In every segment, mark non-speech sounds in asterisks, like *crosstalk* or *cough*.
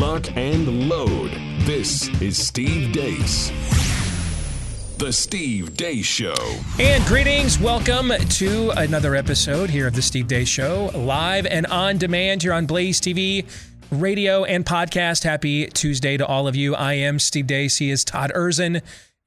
lock, and load. This is Steve Deace. The Steve Deace Show. And greetings. Welcome to another episode here of The Steve Deace Show, live and on demand here on Blaze TV, radio, and podcast. Happy Tuesday to all of you. I am Steve Deace. He is Todd Erzen.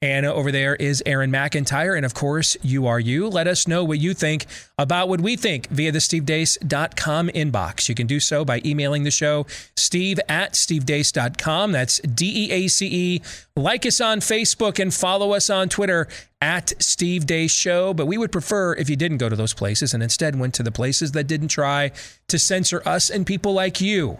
And over there is Aaron McIntyre. And of course, you are you. Let us know what you think about what we think via the stevedeace.com inbox. You can do so by emailing the show, steve at stevedeace.com. That's D E A C E. Like us on Facebook and follow us on Twitter at Steve Deace Show. But we would prefer if you didn't go to those places and instead went to the places that didn't try to censor us and people like you.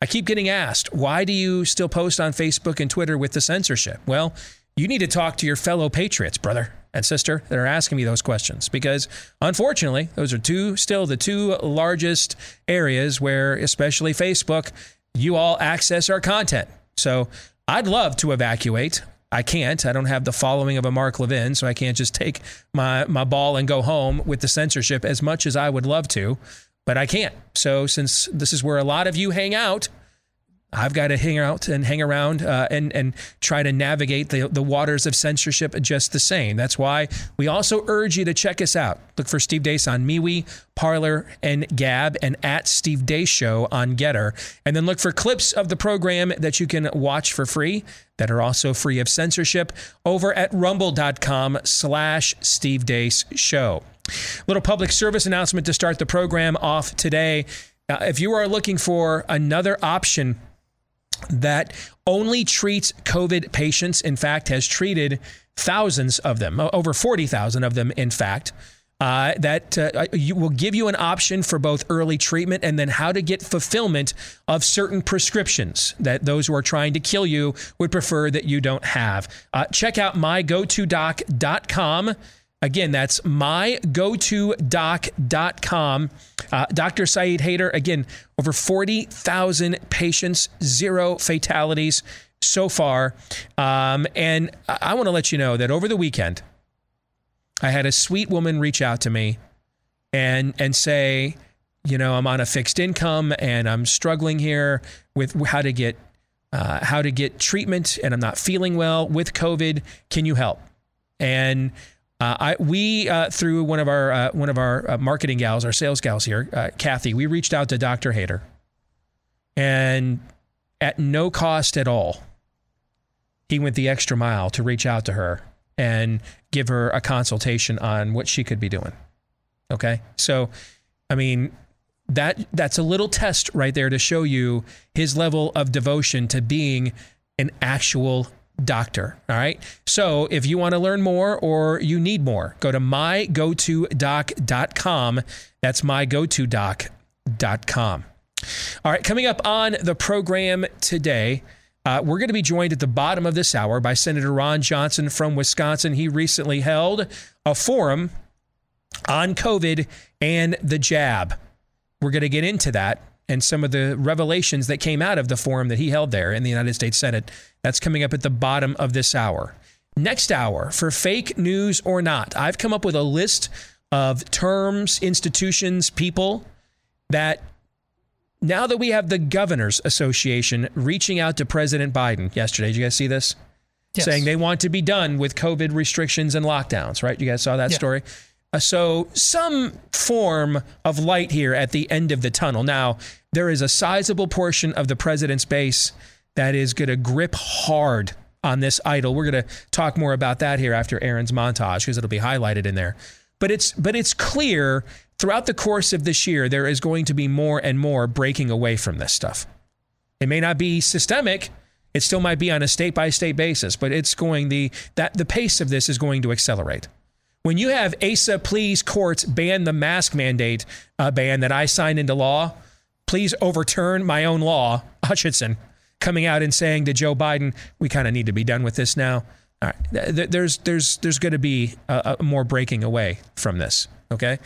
I keep getting asked, why do you still post on Facebook and Twitter with the censorship? Well, you need to talk to your fellow patriots, brother and sister, that are asking me those questions because unfortunately, those are two still the two largest areas where, especially Facebook, you all access our content. So I'd love to evacuate. I can't. I don't have the following of a Mark Levin, so I can't just take my, my ball and go home with the censorship as much as I would love to, but I can't. So since this is where a lot of you hang out, I've got to hang out and hang around uh, and and try to navigate the the waters of censorship just the same. That's why we also urge you to check us out. Look for Steve Deace on MeWe, Parler, and Gab, and at Steve Deace Show on Gettr, and then look for clips of the program that you can watch for free that are also free of censorship over at Rumble.com/slash Steve Deace Show. Little public service announcement to start the program off today. If you are looking for another option that only treats COVID patients, in fact, has treated thousands of them, over 40,000 of them, in fact. Uh, that uh, you will give you an option for both early treatment and then how to get fulfillment of certain prescriptions that those who are trying to kill you would prefer that you don't have. Uh, check out mygotodoc.com. Again, that's mygotodoc.com. Uh, Dr. Saeed Haider, again, over 40,000 patients, zero fatalities so far. Um, and I, I want to let you know that over the weekend, I had a sweet woman reach out to me and and say, you know, I'm on a fixed income and I'm struggling here with how to get uh, how to get treatment, and I'm not feeling well with COVID. Can you help? And uh, I, we uh, through one of our uh, one of our uh, marketing gals, our sales gals here, uh, Kathy, we reached out to Dr. Haider, and at no cost at all, he went the extra mile to reach out to her and give her a consultation on what she could be doing. Okay, so I mean that that's a little test right there to show you his level of devotion to being an actual doctor. All right. So if you want to learn more or you need more, go to mygotodoc.com. That's mygotodoc.com. All right. Coming up on the program today, uh, we're going to be joined at the bottom of this hour by Senator Ron Johnson from Wisconsin. He recently held a forum on COVID and the jab. We're going to get into that and some of the revelations that came out of the forum that he held there in the United States Senate. That's coming up at the bottom of this hour. Next hour, for fake news or not, I've come up with a list of terms, institutions, people that now that we have the Governors Association reaching out to President Biden yesterday, did you guys see this? Yes. Saying they want to be done with COVID restrictions and lockdowns, right? You guys saw that yeah. story? Uh, so, some form of light here at the end of the tunnel. Now, there is a sizable portion of the president's base that is going to grip hard on this idol. We're going to talk more about that here after Aaron's montage because it'll be highlighted in there. But it's but it's clear throughout the course of this year there is going to be more and more breaking away from this stuff. It may not be systemic, it still might be on a state by state basis, but it's going the that the pace of this is going to accelerate. When you have Asa, please courts ban the mask mandate uh, ban that I signed into law, please overturn my own law, *laughs* Hutchinson, coming out and saying to Joe Biden, we kind of need to be done with this now. All right, there's there's there's going to be a, a more breaking away from this. Okay,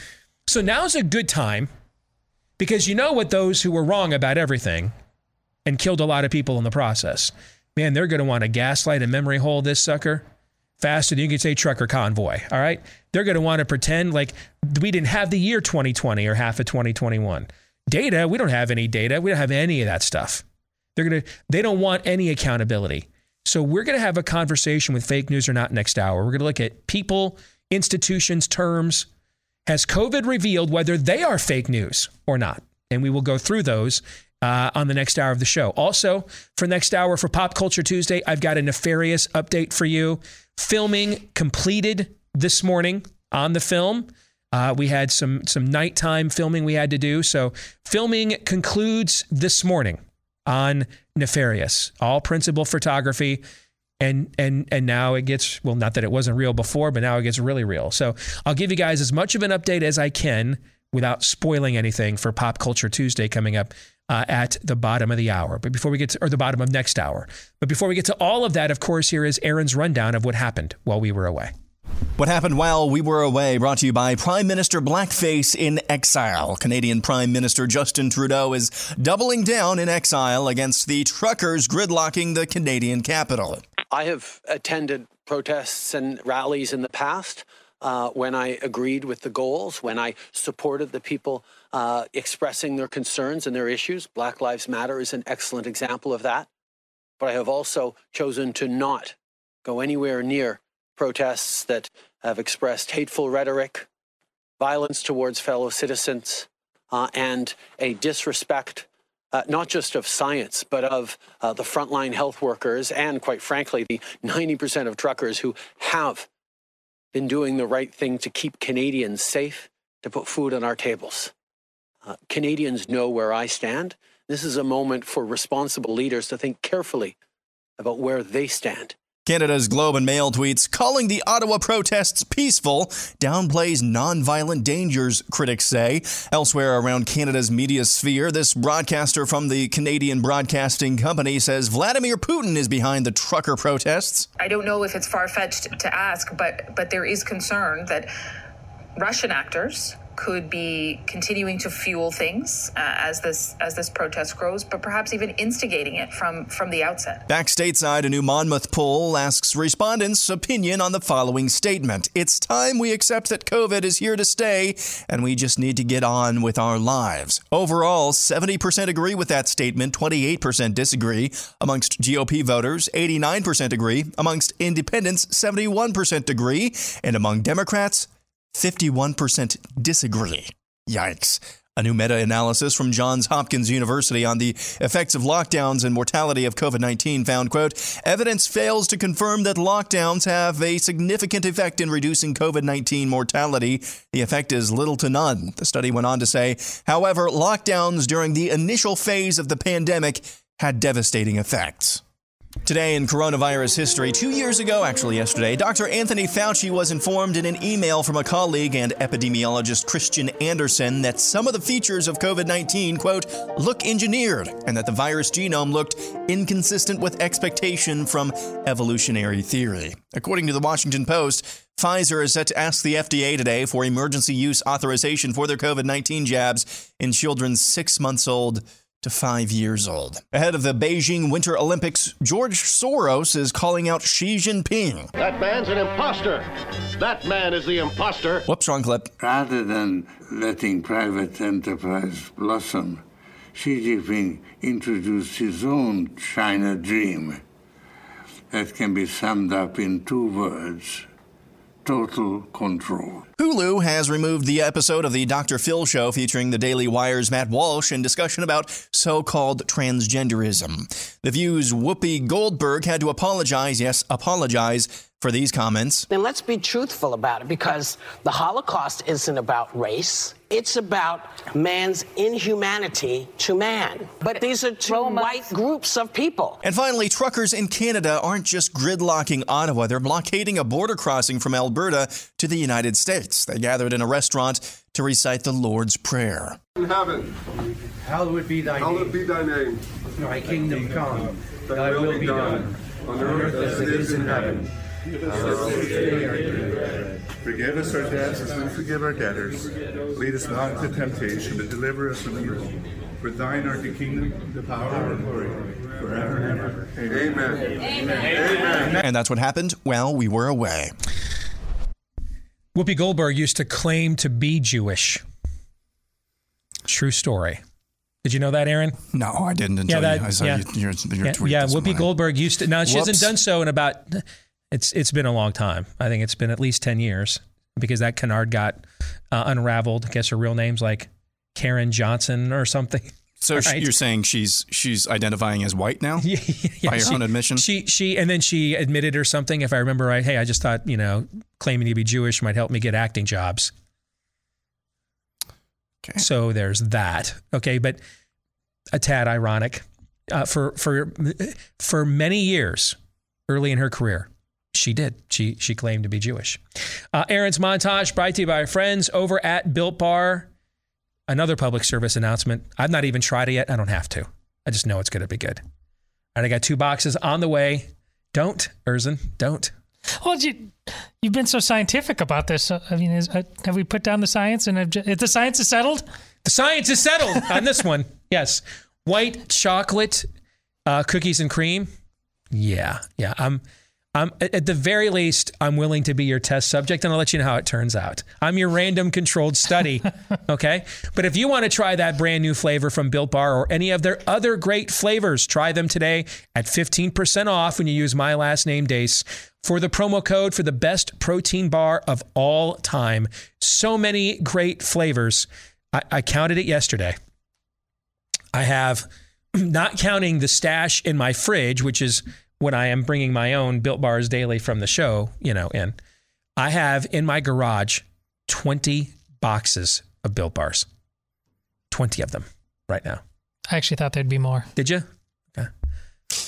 so now's a good time because you know what those who were wrong about everything and killed a lot of people in the process, man, they're going to want to gaslight and memory hole this sucker faster than you can say trucker convoy. All right. They're going to want to pretend like we didn't have the year 2020 or half of 2021. Data, we don't have any data. We don't have any of that stuff. They're going to they don't want any accountability. So we're going to have a conversation with fake news or not next hour. We're going to look at people, institutions, terms. Has COVID revealed whether they are fake news or not? And we will go through those uh, on the next hour of the show. Also, for next hour for Pop Culture Tuesday, I've got a nefarious update for you. Filming completed this morning on the film. Uh, we had some some nighttime filming we had to do. So filming concludes this morning on Nefarious, all principal photography. And and and now it gets well, not that it wasn't real before, but now it gets really real. So I'll give you guys as much of an update as I can without spoiling anything for Pop Culture Tuesday coming up uh, at the bottom of the hour. But before we get to, or the bottom of next hour. But before we get to all of that, of course, here is Aaron's rundown of what happened while we were away. What happened while we were away brought to you by Prime Minister Blackface in exile. Canadian Prime Minister Justin Trudeau is doubling down in exile against the truckers gridlocking the Canadian capital. I have attended protests and rallies in the past uh, when I agreed with the goals, when I supported the people uh, expressing their concerns and their issues. Black Lives Matter is an excellent example of that. But I have also chosen to not go anywhere near protests that have expressed hateful rhetoric, violence towards fellow citizens, uh, and a disrespect uh, not just of science, but of uh, the frontline health workers and, quite frankly, the 90% of truckers who have been doing the right thing to keep Canadians safe, to put food on our tables. Uh, Canadians know where I stand. This is a moment for responsible leaders to think carefully about where they stand. Canada's Globe and Mail tweets calling the Ottawa protests peaceful downplays nonviolent dangers, critics say. Elsewhere around Canada's media sphere, this broadcaster from the Canadian Broadcasting Company says Vladimir Putin is behind the trucker protests. I don't know if it's far fetched to ask, but but there is concern that Russian actors could be continuing to fuel things uh, as this as this protest grows, but perhaps even instigating it from from the outset. Back stateside, a new Monmouth poll asks respondents' opinion on the following statement: "It's time we accept that COVID is here to stay, and we just need to get on with our lives." Overall, 70% agree with that statement, 28% disagree. Amongst GOP voters, 89% agree. Amongst independents, 71% agree, and among Democrats. 51% disagree. Yikes. A new meta analysis from Johns Hopkins University on the effects of lockdowns and mortality of COVID 19 found, quote, evidence fails to confirm that lockdowns have a significant effect in reducing COVID 19 mortality. The effect is little to none, the study went on to say. However, lockdowns during the initial phase of the pandemic had devastating effects. Today in coronavirus history, two years ago, actually yesterday, Dr. Anthony Fauci was informed in an email from a colleague and epidemiologist Kristian Andersen that some of the features of COVID 19, quote, look engineered, and that the virus genome looked inconsistent with expectation from evolutionary theory. According to the Washington Post, Pfizer is set to ask the FDA today for emergency use authorization for their COVID 19 jabs in children six months old to five years old. Ahead of the Beijing Winter Olympics, George Soros is calling out Xi Jinping. That man's an imposter. That man is the imposter. Whoops, wrong clip. Rather than letting private enterprise blossom, Xi Jinping introduced his own China dream that can be summed up in two words total control. Hulu has removed the episode of the Dr. Phil show featuring the Daily Wire's Matt Walsh in discussion about so called transgenderism. The View's Whoopi Goldberg had to apologize, yes, apologize for these comments. Then let's be truthful about it because the Holocaust isn't about race. It's about man's inhumanity to man. But these are two white groups of people. And finally, truckers in Canada aren't just gridlocking Ottawa, they're blockading a border crossing from Alberta to the United States. They gathered in a restaurant to recite the Lord's Prayer. In heaven, hallowed be thy hallowed name. be thy name. Thy kingdom come. Thy will be done, on earth as it is in heaven. Forgive us our debts as we forgive our debtors. Lead us not into temptation, but deliver us from evil. For thine art the kingdom, the power, and the glory, forever and ever. Amen. Amen. Amen. And that's what happened while we were away. Whoopi Goldberg used to claim to be Jewish. True story. Did you know that, Aaron? No, I didn't until that- you, I saw yeah. you, your, your yeah, tweet. yeah Whoopi morning. Goldberg used to. Now she hasn't done so in about. It's it's been a long time. I think it's been at least ten years because that canard got uh, unraveled. I guess her real name's like Karen Johnson or something. *laughs* So Right. you're saying she's she's identifying as white now? *laughs* Yeah, By her she- own admission? She she and then she admitted or something, if I remember right. Hey, I just thought you know claiming to be Jewish might help me get acting jobs. Okay. So there's that. Okay, but a tad ironic. Uh, for for for many years, early in her career, she did. She she claimed to be Jewish. Uh, Aaron's montage brought to you by our friends over at Built Bar. Another public service announcement. I've not even tried it yet. I don't have to. I just know it's going to be good. All right, I got two boxes on the way. Don't, Erzen, don't. Well, you, you've been so scientific about this. I mean, is, uh, have we put down the science and if the science is settled? The science is settled *laughs* on this one. Yes. White chocolate uh, cookies and cream. Yeah. Yeah. I'm Um, I'm at at the very least, I'm willing to be your test subject and I'll let you know how it turns out. I'm your random controlled study. *laughs* okay. But if you want to try that brand new flavor from Built Bar or any of their other great flavors, try them today at 15% off when you use my last name, Deace, for the promo code for the best protein bar of all time. So many great flavors. I, I counted it yesterday. I have, *clears throat* not counting the stash in my fridge, which is when I am bringing my own built bars daily from the show, you know, in, I have in my garage 20 boxes of built bars. 20 of them right now. I actually thought there'd be more. Did you? Okay.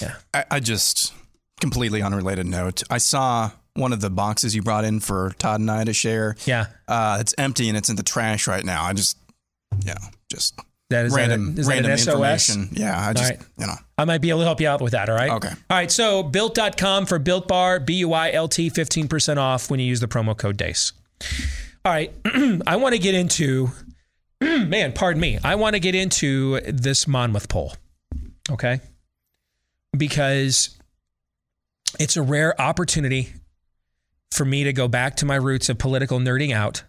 Yeah. I, I just completely unrelated note. I saw one of the boxes you brought in for Todd and I to share. Yeah. Uh, it's empty and it's in the trash right now. I just, yeah, just That is random, that a, is that random information. Yeah, I just, right. you know. I might be able to help you out with that, all right? Okay. All right, so built.com for built bar, B U I L T, 15% off when you use the promo code DEACE. All right, *clears throat* I want to get into, *clears throat* man, pardon me, I want to get into this Monmouth poll, okay? Because it's a rare opportunity for me to go back to my roots of political nerding out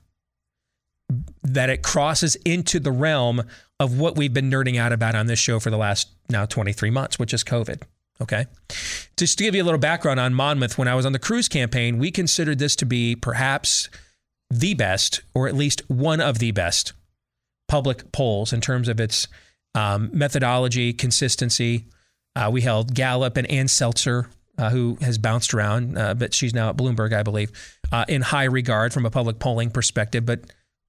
that it crosses into the realm of what we've been nerding out about on this show for the last now 23 months, which is COVID. Okay. Just to give you a little background on Monmouth, when I was on the cruise campaign, we considered this to be perhaps the best, or at least one of the best public polls in terms of its um, methodology, consistency. Uh, we held Gallup and Ann Selzer, uh, who has bounced around, uh, but she's now at Bloomberg, I believe, uh, in high regard from a public polling perspective. But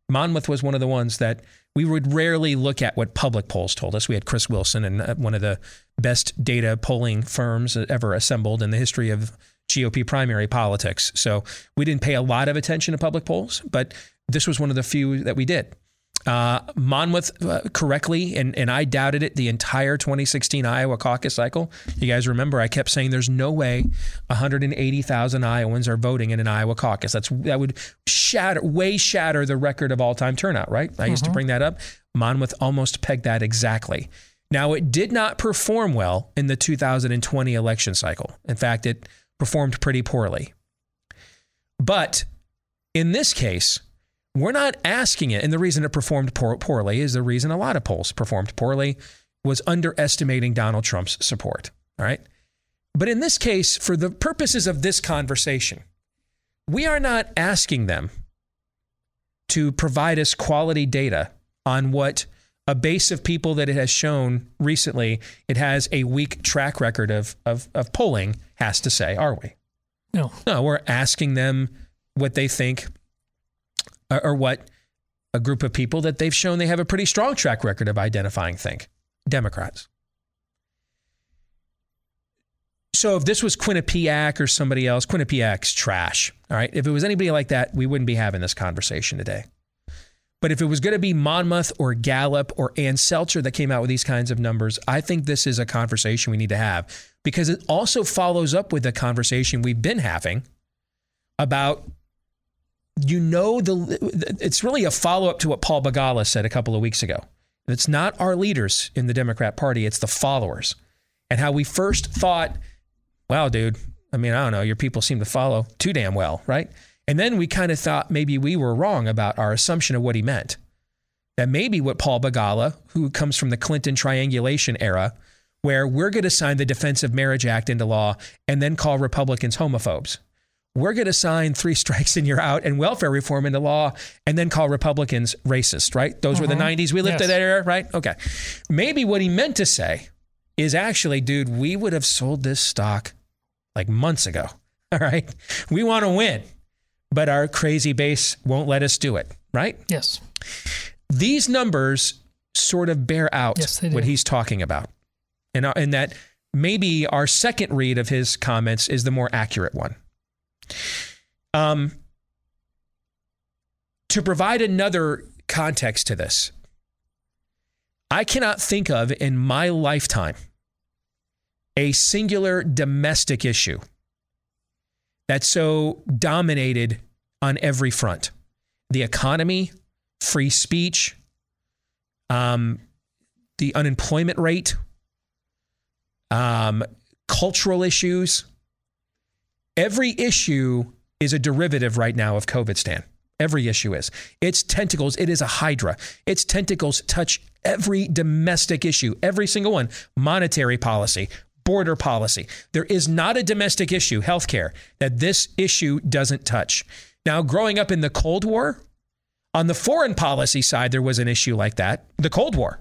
Monmouth was one of the ones that we would rarely look at what public polls told us. We had Chris Wilson and uh, one of the best data polling firms ever assembled in the history of GOP primary politics. So we didn't pay a lot of attention to public polls, but this was one of the few that we did. Uh, Monmouth uh, correctly, and, and I doubted it the entire 2016 Iowa caucus cycle. You guys remember I kept saying there's no way 180,000 Iowans are voting in an Iowa caucus. That's that would shatter, way shatter the record of all time turnout. Right? I used to bring that up. Monmouth almost pegged that exactly. Now it did not perform well in the 2020 election cycle. In fact, it performed pretty poorly. But in this case, we're not asking it. And the reason it performed poor, poorly is the reason a lot of polls performed poorly was underestimating Donald Trump's support. All right. But in this case, for the purposes of this conversation, we are not asking them to provide us quality data on what a base of people that it has shown recently it has a weak track record of, of, of polling has to say, are we? No. No, we're asking them what they think or, or what a group of people that they've shown they have a pretty strong track record of identifying think Democrats. So if this was Quinnipiac or somebody else, Quinnipiac's trash. All right. If it was anybody like that, we wouldn't be having this conversation today. But if it was going to be Monmouth or Gallup or Ann Selzer that came out with these kinds of numbers, I think this is a conversation we need to have because it also follows up with the conversation we've been having about you know the it's really a follow-up to what Paul Begala said a couple of weeks ago. It's not our leaders in the Democrat Party, it's the followers. And how we first thought, wow, dude, I mean, I don't know, your people seem to follow too damn well, right? And then we kind of thought maybe we were wrong about our assumption of what he meant. that may be what Paul Begala, who comes from the Clinton triangulation era, where we're going to sign the Defense of Marriage Act into law and then call Republicans homophobes. We're going to sign three *laughs* strikes and you're out and welfare reform into law and then call Republicans racist, right? Those were the 90s. We lived Yes. in that era, right? Okay. Maybe what he meant to say is actually, dude, we would have sold this stock like months ago. *laughs* All right. We want to win, but our crazy base won't let us do it, right? Yes. These numbers sort of bear out Yes, what he's talking about. And, uh, and that maybe our second read of his comments is the more accurate one. Um, to provide another context to this, I cannot think of in my lifetime a singular domestic issue that so dominated on every front the economy, free speech, um, the unemployment rate, um, cultural issues. Every issue is a derivative right now of COVID Stan. Every issue is. Its tentacles, it is a hydra. Its tentacles touch every domestic issue, every single one. Monetary policy, border policy. There is not a domestic issue, healthcare, that this issue doesn't touch. Now, growing up in the Cold War, on the foreign policy side, there was an issue like that the Cold War.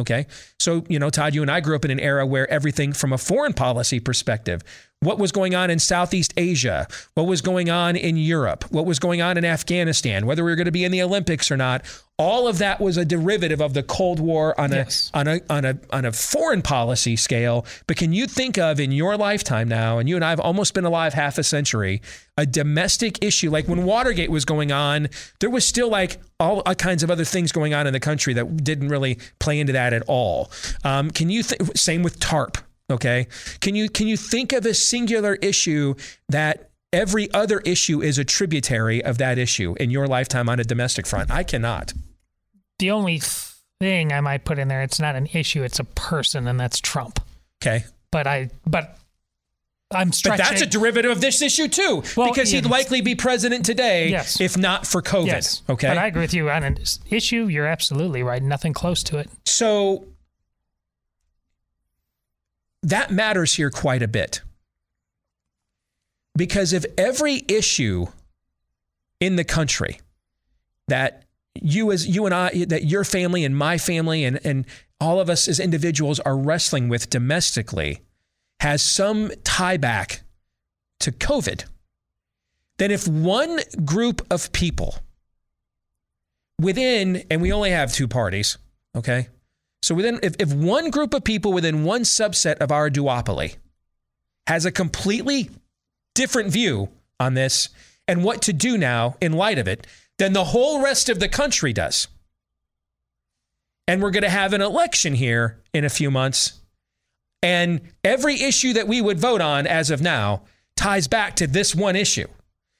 Okay. So, you know, Todd, you and I grew up in an era where everything from a foreign policy perspective, what was going on in Southeast Asia, what was going on in Europe, what was going on in Afghanistan, whether we were going to be in the Olympics or not, all of that was a derivative of the Cold War on a Yes. on a on a on a foreign policy scale. But can you think of in your lifetime now, and you and I have almost been alive half a century, a domestic issue like when Watergate was going on, there was still like all kinds of other things going on in the country that didn't really play into that at all. Um, can you th- same with TARP? Okay, can you can you think of a singular issue that every other issue is a tributary of that issue in your lifetime on a domestic front? I cannot. The only thing I might put in there, it's not an issue, it's a person, and that's Trump. Okay. But I, but I'm But that's a derivative of this issue too, Well, because he'd likely be president today Yes. if not for COVID. Yes. Okay. But I agree with you on an issue. You're absolutely right. Nothing close to it. So that matters here quite a bit. Because if every issue in the country that you as you and I that your family and my family and and all of us as individuals are wrestling with domestically has some tie back to COVID, then if one group of people within, and we only have two parties, okay? So within, if, if one group of people within one subset of our duopoly has a completely different view on this and what to do now in light of it than the whole rest of the country does. And we're going to have an election here in a few months. And every issue that we would vote on as of now ties back to this one issue.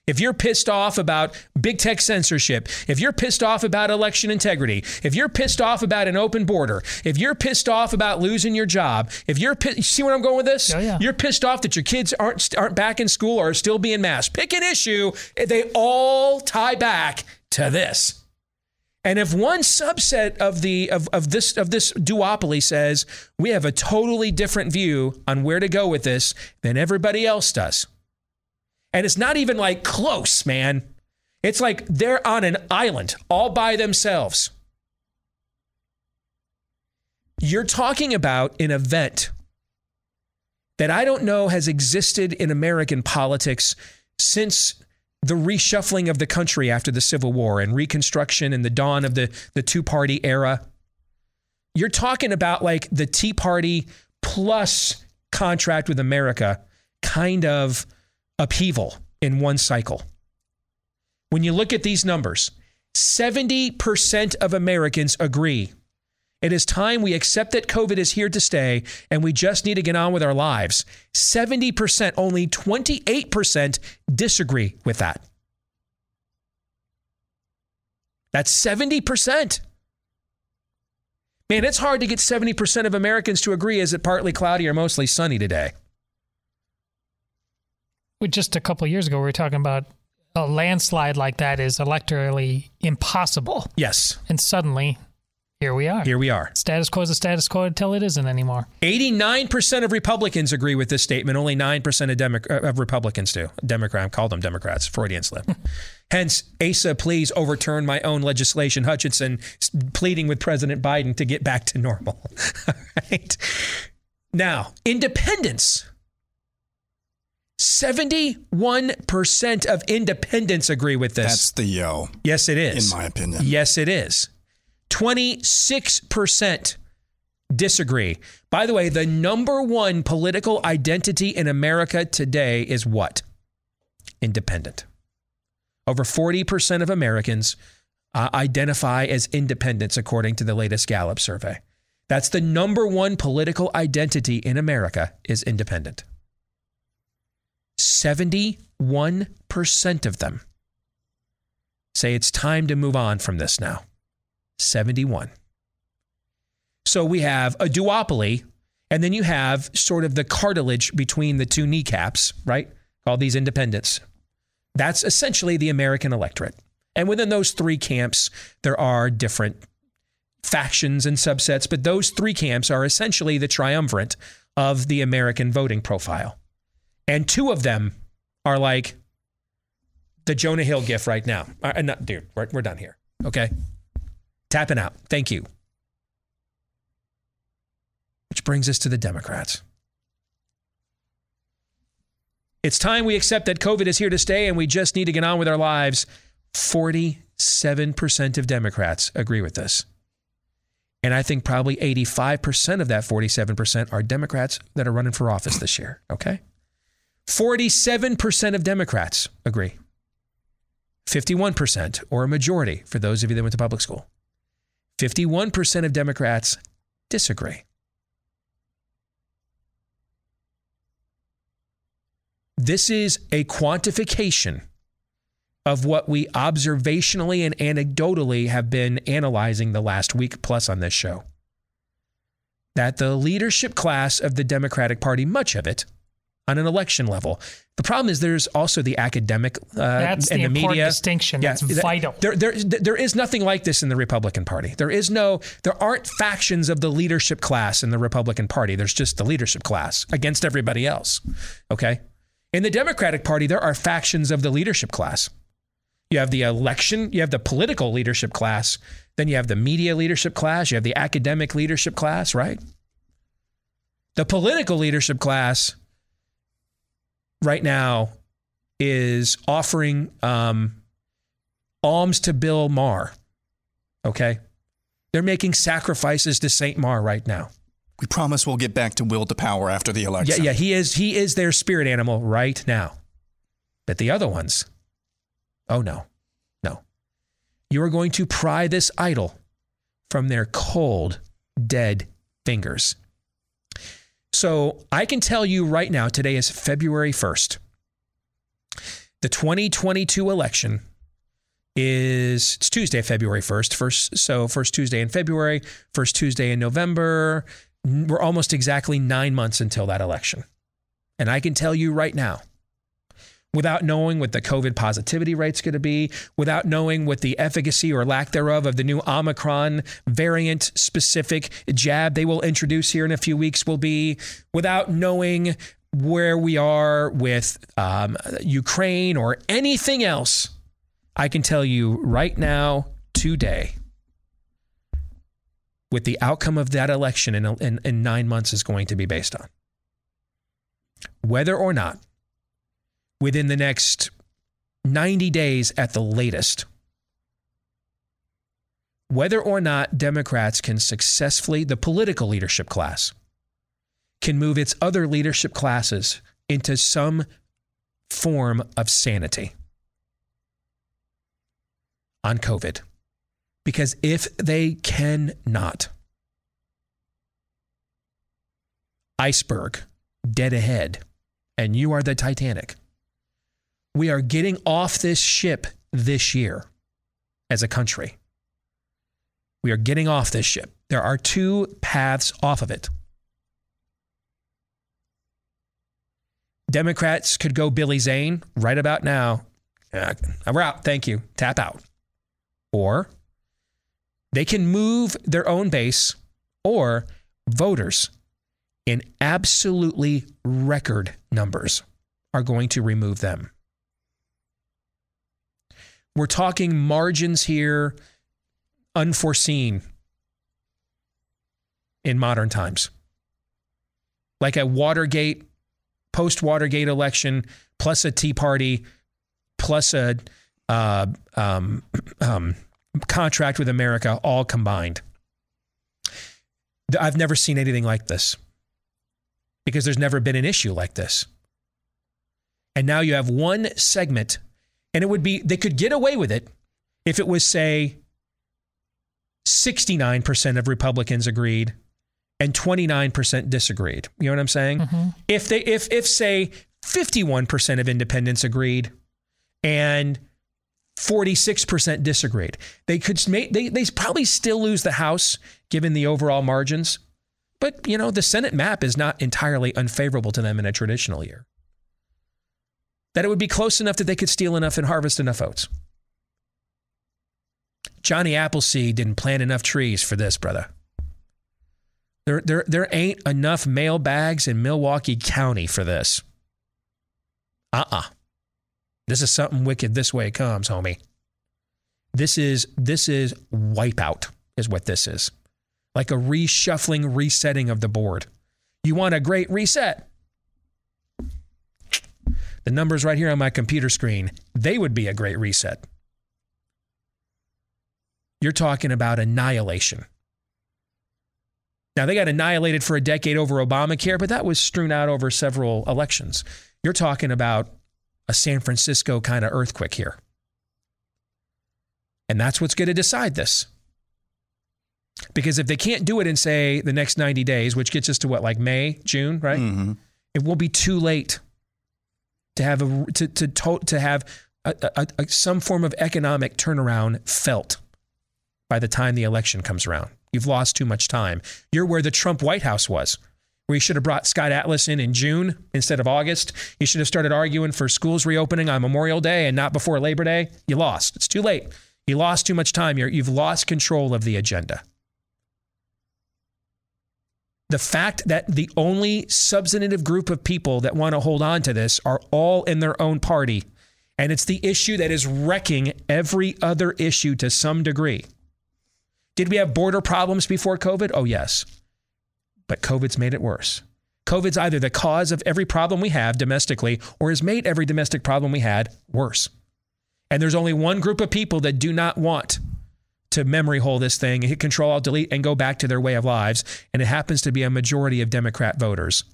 If you're pissed off about big tech censorship, if you're pissed off about election integrity, if you're pissed off about an open border, if you're pissed off about losing your job, if you're pi- you see where I'm going with this? Oh, yeah. You're pissed off that your kids aren't aren't back in school or are still being masked. Pick an issue, eh, they all tie back to this. And if one subset of the of, of this of this duopoly says we have a totally different view on where to go with this than everybody else does, and it's not even like close, man. It's like they're on an island all by themselves. You're talking about an event that I don't know has existed in American politics since the reshuffling of the country after the Civil War and Reconstruction and the dawn of the, the two party era. You're talking about like the Tea Party plus contract with America kind of upheaval in one cycle. When you look at these numbers, 70% of Americans agree it is time we accept that COVID is here to stay and we just need to get on with our lives. 70%, only 28% disagree with that. That's 70%. Man, it's hard to get 70% of Americans to agree is it partly cloudy or mostly sunny today? Just a couple of years ago, we were talking about a landslide like that is electorally impossible. Yes. And suddenly, Here we are. Here we are. Status quo is a status quo until it isn't anymore. 89% of Republicans agree with this statement. Only 9% of, Demo- uh, of Republicans do. Democrat, call them Democrats. Freudian slip. *laughs* Hence, Asa, please overturn my own legislation. Hutchinson pleading with President Biden to get back to normal. *laughs* All right. Now, independence. 71% of independents agree with this. That's the yo. Yes, it is. In my opinion. Yes, it is. 26% disagree. By the way, the number one political identity in America today is what? Independent. Over 40% of Americans uh, identify as independents, according to the latest Gallup survey. That's the number one political identity in America is independent. 71% of them say it's time to move on from this now. 71. So we have a duopoly, and then you have sort of the cartilage between the two kneecaps, right? Called these independents. That's essentially the American electorate. And within those three camps, there are different factions and subsets, but those three camps are essentially the triumvirate of the American voting profile. And two of them are like the Jonah Hill gif right now. Uh, not, dude, we're, we're done here. Okay. Tapping out. Thank you. Which brings us to the Democrats. It's time we accept that COVID is here to stay and we just need to get on with our lives. 47% of Democrats agree with this. And I think probably 85% of that 47% are Democrats that are running for office this year. Okay. 47% of Democrats agree. 51%, or a majority for those of you that went to public school. 51% of Democrats disagree. This is a quantification of what we observationally and anecdotally have been analyzing the last week plus on this show. That the leadership class of the Democratic Party, much of it, on an election level. The problem is there's also the academic uh, That's and the, the, media. distinction. Yeah, That's that- vital. There, there, there is nothing like this in the Republican Party. There is no, there aren't factions of the leadership class in the Republican Party. There's just the leadership class against everybody else. Okay. In the Democratic Party, there are factions of the leadership class. You have the election, you have the political leadership class, then you have the media leadership class, you have the academic leadership class, right? The political leadership class right now is offering um, alms to Bill Maher. Okay. They're making sacrifices to St. Maher right now. We promise we'll get back to will to power after the election. Yeah, yeah, he is he is their spirit animal right now. But the other ones, oh no. No. You are going to pry this idol from their cold, dead fingers. So I can tell you right now, today is February 1st. The 2022 election is it's Tuesday, February 1st. First, so first Tuesday in February, first Tuesday in November. We're almost exactly nine months until that election. And I can tell you right now, without knowing what the COVID positivity rate's going to be, without knowing what the efficacy or lack thereof of the new Omicron variant specific jab they will introduce here in a few weeks will be, without knowing where we are with um, Ukraine or anything else, I can tell you right now, today, what the outcome of that election in, in, in nine months is going to be based on. Whether or not within the next 90 days at the latest, whether or not Democrats can successfully, the political leadership class, can move its other leadership classes into some form of sanity on COVID. Because if they cannot, iceberg, dead ahead, and you are the Titanic. We are getting off this ship this year as a country. We are getting off this ship. There are two paths off of it. Democrats could go Billy Zane right about now. Uh, we're out. Thank you. Tap out. Or They can move their own base or voters in absolutely record numbers are going to remove them. We're talking margins here unforeseen in modern times. Like a Watergate, post Watergate election, plus a Tea Party, plus a uh, um, *clears throat* um, contract with America, all combined. I've never seen anything like this because there's never been an issue like this. And now you have one segment, and it would be, they could get away with it if it was, say, 69% of Republicans agreed and 29% disagreed. You know what I'm saying? Mm-hmm. If they if if say 51% of independents agreed and 46% disagreed. They could make they they probably still lose the house given the overall margins. But, you know, the Senate map is not entirely unfavorable to them in a traditional year. That it would be close enough that they could steal enough and harvest enough oats. Johnny Appleseed didn't plant enough trees for this, brother. There, there, there ain't enough mail bags in Milwaukee County for this. Uh uh This is something wicked this way it comes, homie. This is this is wipeout, is what this is. Like a reshuffling, resetting of the board. You want a great reset? The numbers right here on my computer screen, they would be a great reset. You're talking about annihilation. Now, they got annihilated for a decade over Obamacare, but that was strewn out over several elections. You're talking about a San Francisco kind of earthquake here. And that's what's going to decide this. Because if they can't do it in, say, the next 90 days, which gets us to what, like May, June, right? Mm-hmm. It will be too late to have a to to to, to have a, a, a, some form of economic turnaround felt by the time the election comes around. You've lost too much time. You're where the Trump White House was, where you should have brought Scott Atlas in in June instead of August. You should have started arguing for schools reopening on Memorial Day and not before Labor Day. You lost. It's too late. You lost too much time. You're, you've lost control of the agenda. The fact that the only substantive group of people that want to hold on to this are all in their own party, and it's the issue that is wrecking every other issue to some degree. Did we have border problems before COVID? Oh, yes. But COVID's made it worse. COVID's either the cause of every problem we have domestically or has made every domestic problem we had worse. And there's only one group of people that do not want to memory hole this thing, hit control, alt delete, and go back to their way of lives. And it happens to be a majority of Democrat voters.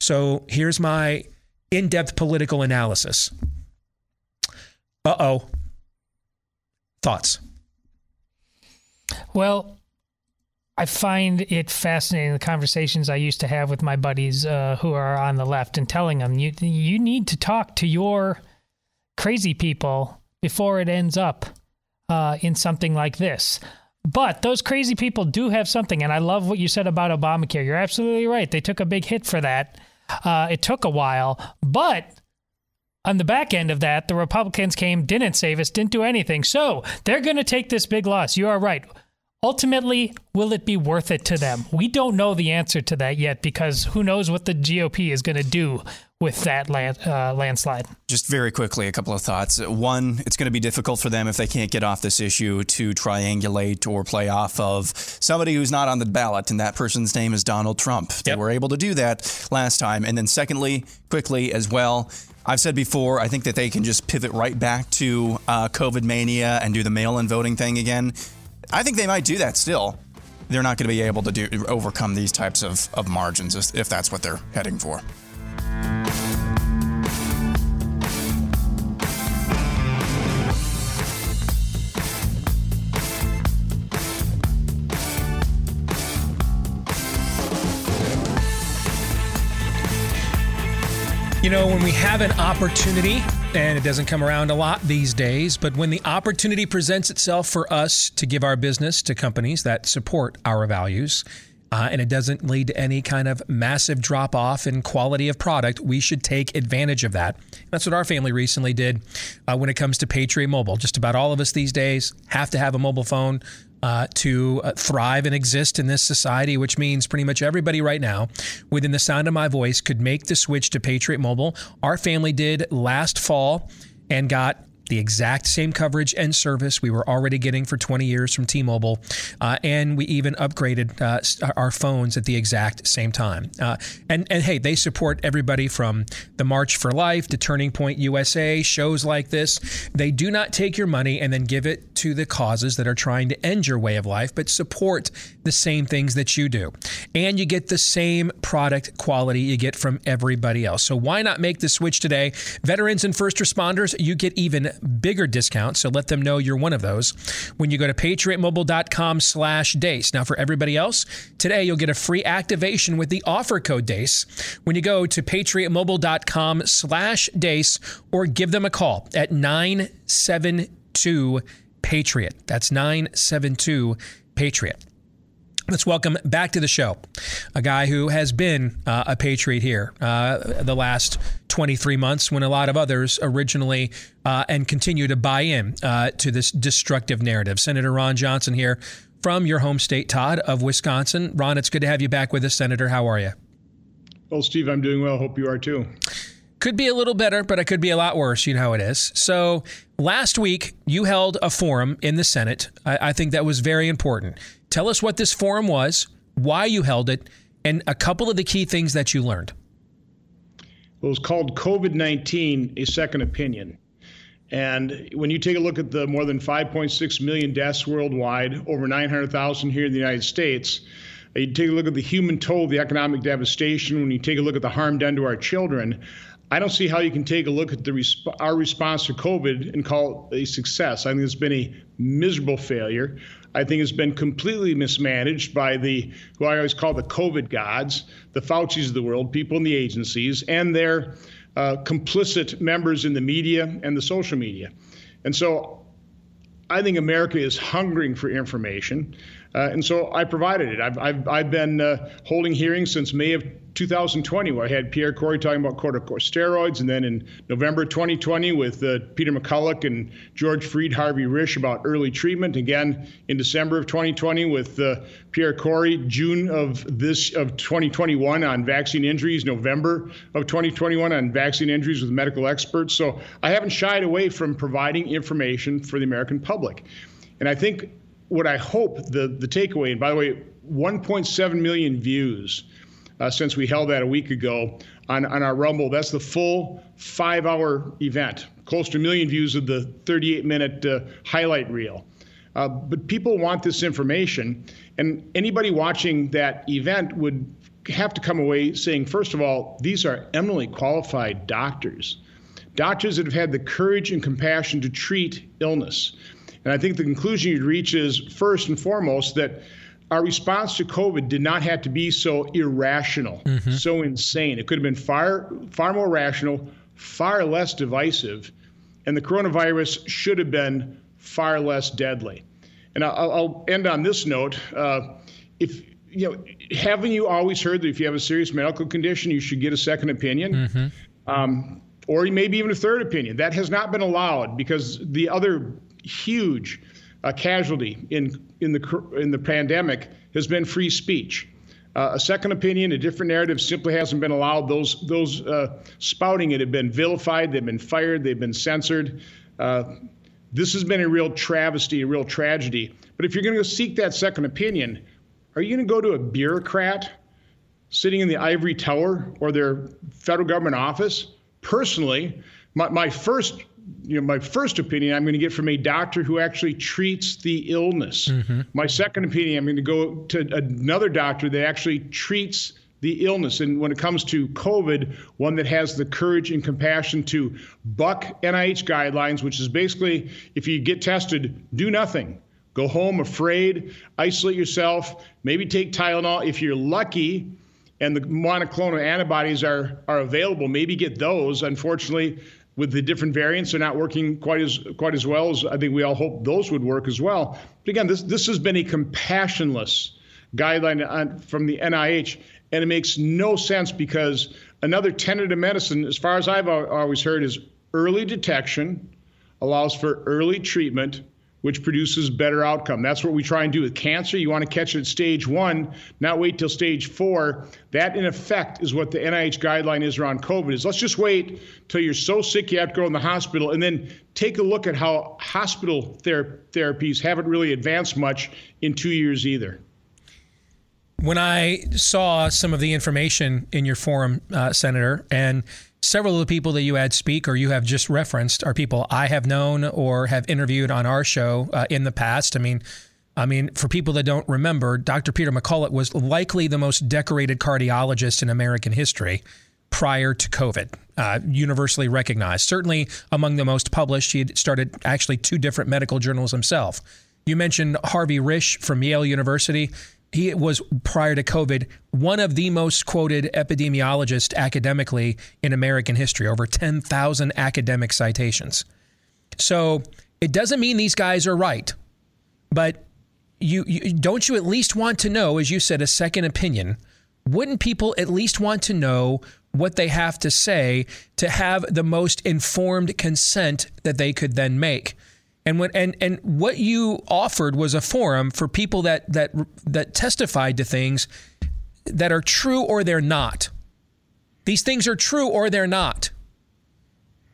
So here's my in depth political analysis. Uh oh. Thoughts? Well, I find it fascinating the conversations I used to have with my buddies uh, who are on the left and telling them you you need to talk to your crazy people before it ends up uh, in something like this. But those crazy people do have something, and I love what you said about Obamacare. You're absolutely right. They took a big hit for that. Uh, it took a while, but on the back end of that, the Republicans came, didn't save us, didn't do anything. So they're going to take this big loss. You are right. Ultimately, will it be worth it to them? We don't know the answer to that yet because who knows what the GOP is going to do with that land, uh, landslide. Just very quickly, a couple of thoughts. One, it's going to be difficult for them if they can't get off this issue to triangulate or play off of somebody who's not on the ballot, and that person's name is Donald Trump. Yep. They were able to do that last time. And then, secondly, quickly as well, I've said before, I think that they can just pivot right back to uh, COVID mania and do the mail in voting thing again. I think they might do that still. They're not going to be able to do overcome these types of, of margins if that's what they're heading for. You know, when we have an opportunity, and it doesn't come around a lot these days, but when the opportunity presents itself for us to give our business to companies that support our values, uh, and it doesn't lead to any kind of massive drop off in quality of product, we should take advantage of that. That's what our family recently did uh, when it comes to Patriot Mobile. Just about all of us these days have to have a mobile phone. Uh, to uh, thrive and exist in this society, which means pretty much everybody right now, within the sound of my voice, could make the switch to Patriot Mobile. Our family did last fall and got the exact same coverage and service we were already getting for 20 years from T Mobile. Uh, and we even upgraded uh, our phones at the exact same time. Uh, and, and hey, they support everybody from the March for Life to Turning Point USA, shows like this. They do not take your money and then give it to the causes that are trying to end your way of life, but support the same things that you do. And you get the same product quality you get from everybody else. So why not make the switch today? Veterans and first responders, you get even bigger discounts. So let them know you're one of those when you go to patriotmobile.com slash DEACE. Now for everybody else, today you'll get a free activation with the offer code DEACE when you go to patriotmobile.com slash DEACE or give them a call at 972 Patriot. That's 972 Patriot. Let's welcome back to the show a guy who has been uh, a patriot here uh, the last 23 months when a lot of others originally uh, and continue to buy in uh, to this destructive narrative. Senator Ron Johnson here from your home state, Todd, of Wisconsin. Ron, it's good to have you back with us, Senator. How are you? Well, Steve, I'm doing well. Hope you are too. Could be a little better, but it could be a lot worse. You know how it is. So last week, you held a forum in the Senate. I, I think that was very important. Tell us what this forum was, why you held it, and a couple of the key things that you learned. It was called COVID 19 A Second Opinion. And when you take a look at the more than 5.6 million deaths worldwide, over 900,000 here in the United States, uh, you take a look at the human toll, the economic devastation, when you take a look at the harm done to our children, I don't see how you can take a look at resp- our response to COVID and call it a success. I think it's been a miserable failure. I think it's been completely mismanaged by the who I always call the COVID gods, the Fauci's of the world, people in the agencies, and their uh, complicit members in the media and the social media. And so I think America is hungering for information. Uh, and so I provided it. I've, I've, I've been uh, holding hearings since May of 2020, where I had Pierre Kory talking about corticosteroids, and then in November 2020 with uh, Peter McCullough and George Fareed, Harvey Risch about early treatment. Again in December of 2020 with uh, Pierre Kory, June of this of 2021 on vaccine injuries, November of 2021 on vaccine injuries with medical experts. So I haven't shied away from providing information for the American public, and I think what I hope the the takeaway, and by the way, 1.7 million views uh, since we held that a week ago on, on our Rumble. That's the full five hour event, close to a million views of the 38 minute uh, highlight reel. Uh, but people want this information, and anybody watching that event would have to come away saying, first of all, these are eminently qualified doctors, doctors that have had the courage and compassion to treat illness. And I think the conclusion you'd reach is first and foremost that our response to COVID did not have to be so irrational, mm-hmm. so insane. It could have been far, far more rational, far less divisive, and the coronavirus should have been far less deadly. And I'll, I'll end on this note. Uh, if you know, haven't you always heard that if you have a serious medical condition, you should get a second opinion, mm-hmm. um, or maybe even a third opinion? That has not been allowed because the other huge uh, casualty in in the in the pandemic has been free speech. Uh, a second opinion, a different narrative, simply hasn't been allowed. Those those uh, spouting it have been vilified. They've been fired. They've been censored. Uh, this has been a real travesty, a real tragedy. But if you're going to seek that second opinion, are you going to go to a bureaucrat sitting in the ivory tower or their federal government office? Personally, my, my first you know, my first opinion I'm going to get from a doctor who actually treats the illness. Mm-hmm. My second opinion I'm going to go to another doctor that actually treats the illness. And when it comes to COVID, one that has the courage and compassion to buck NIH guidelines, which is basically if you get tested, do nothing. Go home afraid, isolate yourself, maybe take Tylenol. If you're lucky and the monoclonal antibodies are, are available, maybe get those. Unfortunately, with the different variants, they're not working quite as quite as well as I think we all hope those would work as well. But again, this this has been a compassionless guideline on, from the NIH, and it makes no sense because another tenet of medicine, as far as I've always heard, is early detection allows for early treatment which produces better outcome. That's what we try and do with cancer. You want to catch it at stage one, not wait till stage four. That, in effect, is what the NIH guideline is around COVID. Is let's just wait till you're so sick you have to go in the hospital, and then take a look at how hospital ther- therapies haven't really advanced much in two years either. When I saw some of the information in your forum, uh, Senator, and several of the people that you had speak or you have just referenced are people I have known or have interviewed on our show uh, in the past. I mean, I mean, for people that don't remember, Dr. Peter McCullough was likely the most decorated cardiologist in American history prior to COVID, uh, universally recognized. Certainly among the most published. He had started actually two different medical journals himself. You mentioned Harvey Risch from Yale University he was prior to COVID one of the most quoted epidemiologists academically in American history, over 10,000 academic citations. So it doesn't mean these guys are right, but you, you don't you at least want to know, as you said, a second opinion. Wouldn't people at least want to know what they have to say to have the most informed consent that they could then make? And what and and what you offered was a forum for people that that that testified to things that are true or they're not. These things are true or they're not.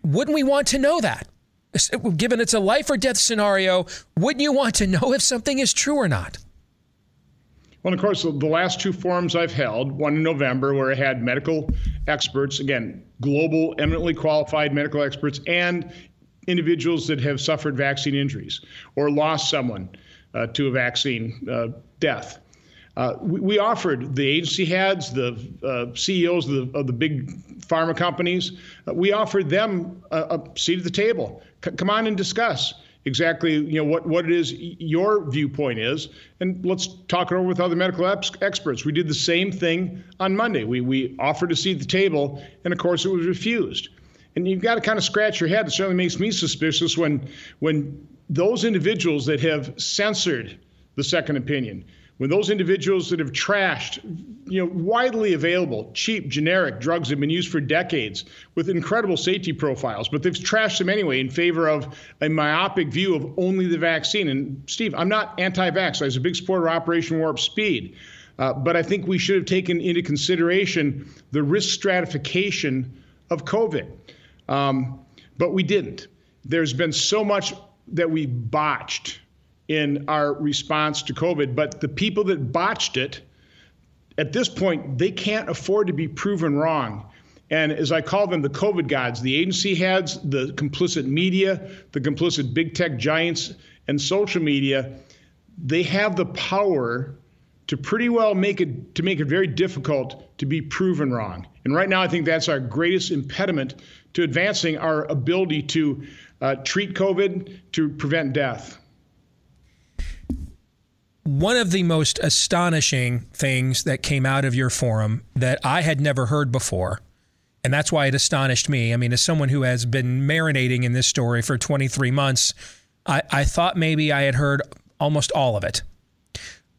Wouldn't we want to know that? Given it's a life or death scenario, wouldn't you want to know if something is true or not? Well, of course, the last two forums I've held, one in November where I had medical experts, again, global, eminently qualified medical experts, and individuals that have suffered vaccine injuries or lost someone uh, to a vaccine uh, death. Uh, we, we, offered the agency heads, the uh, CEOs of the, of the, big pharma companies, uh, we offered them a, a, seat at the table. C- come on and discuss exactly you know what, what it is your viewpoint is and let's talk it over with other medical ex- experts we did the same thing on monday we, we offered a seat at the table and of course it was refused and you've got to kind of scratch your head. It certainly makes me suspicious when when those individuals that have censored the second opinion, when those individuals that have trashed, you know, widely available, cheap, generic drugs that have been used for decades with incredible safety profiles, but they've trashed them anyway in favor of a myopic view of only the vaccine. And Steve, I'm not anti-vax. I was a big supporter of Operation Warp Speed. Uh, but I think we should have taken into consideration the risk stratification of COVID. Um, but we didn't. There's been so much that we botched in our response to COVID, but the people that botched it, at this point, they can't afford to be proven wrong. And as I call them, the COVID gods, the agency heads, the complicit media, the complicit big tech giants, and social media, they have the power to pretty well make it to make it very difficult to be proven wrong. And right now, I think that's our greatest impediment to advancing our ability to uh, treat COVID, to prevent death. One of the most astonishing things that came out of your forum that I had never heard before, and that's why it astonished me. I mean, as someone who has been marinating in this story for 23 months, I, I thought maybe I had heard almost all of it.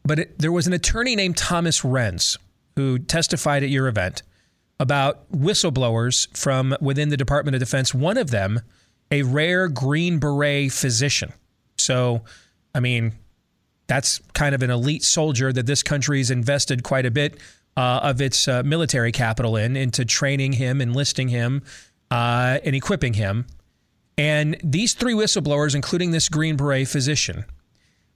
But it, there was an attorney named Thomas Renz who testified at your event about whistleblowers from within the Department of Defense. One of them, a rare Green Beret physician. So, I mean, that's kind of an elite soldier that this country's invested quite a bit uh, of its uh, military capital in, into training him, enlisting him, uh, and equipping him. And these three whistleblowers, including this Green Beret physician,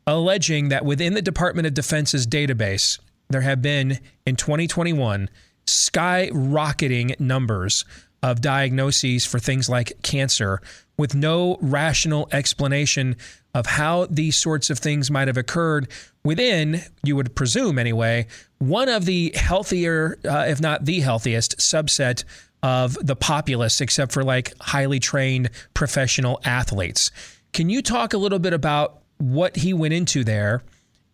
alleging that within the Department of Defense's database, there have been in 2021 skyrocketing numbers of diagnoses for things like cancer with no rational explanation of how these sorts of things might have occurred within, you would presume anyway, one of the healthier, uh, if not the healthiest, subset of the populace, except for like highly trained professional athletes. Can you talk a little bit about what he went into there?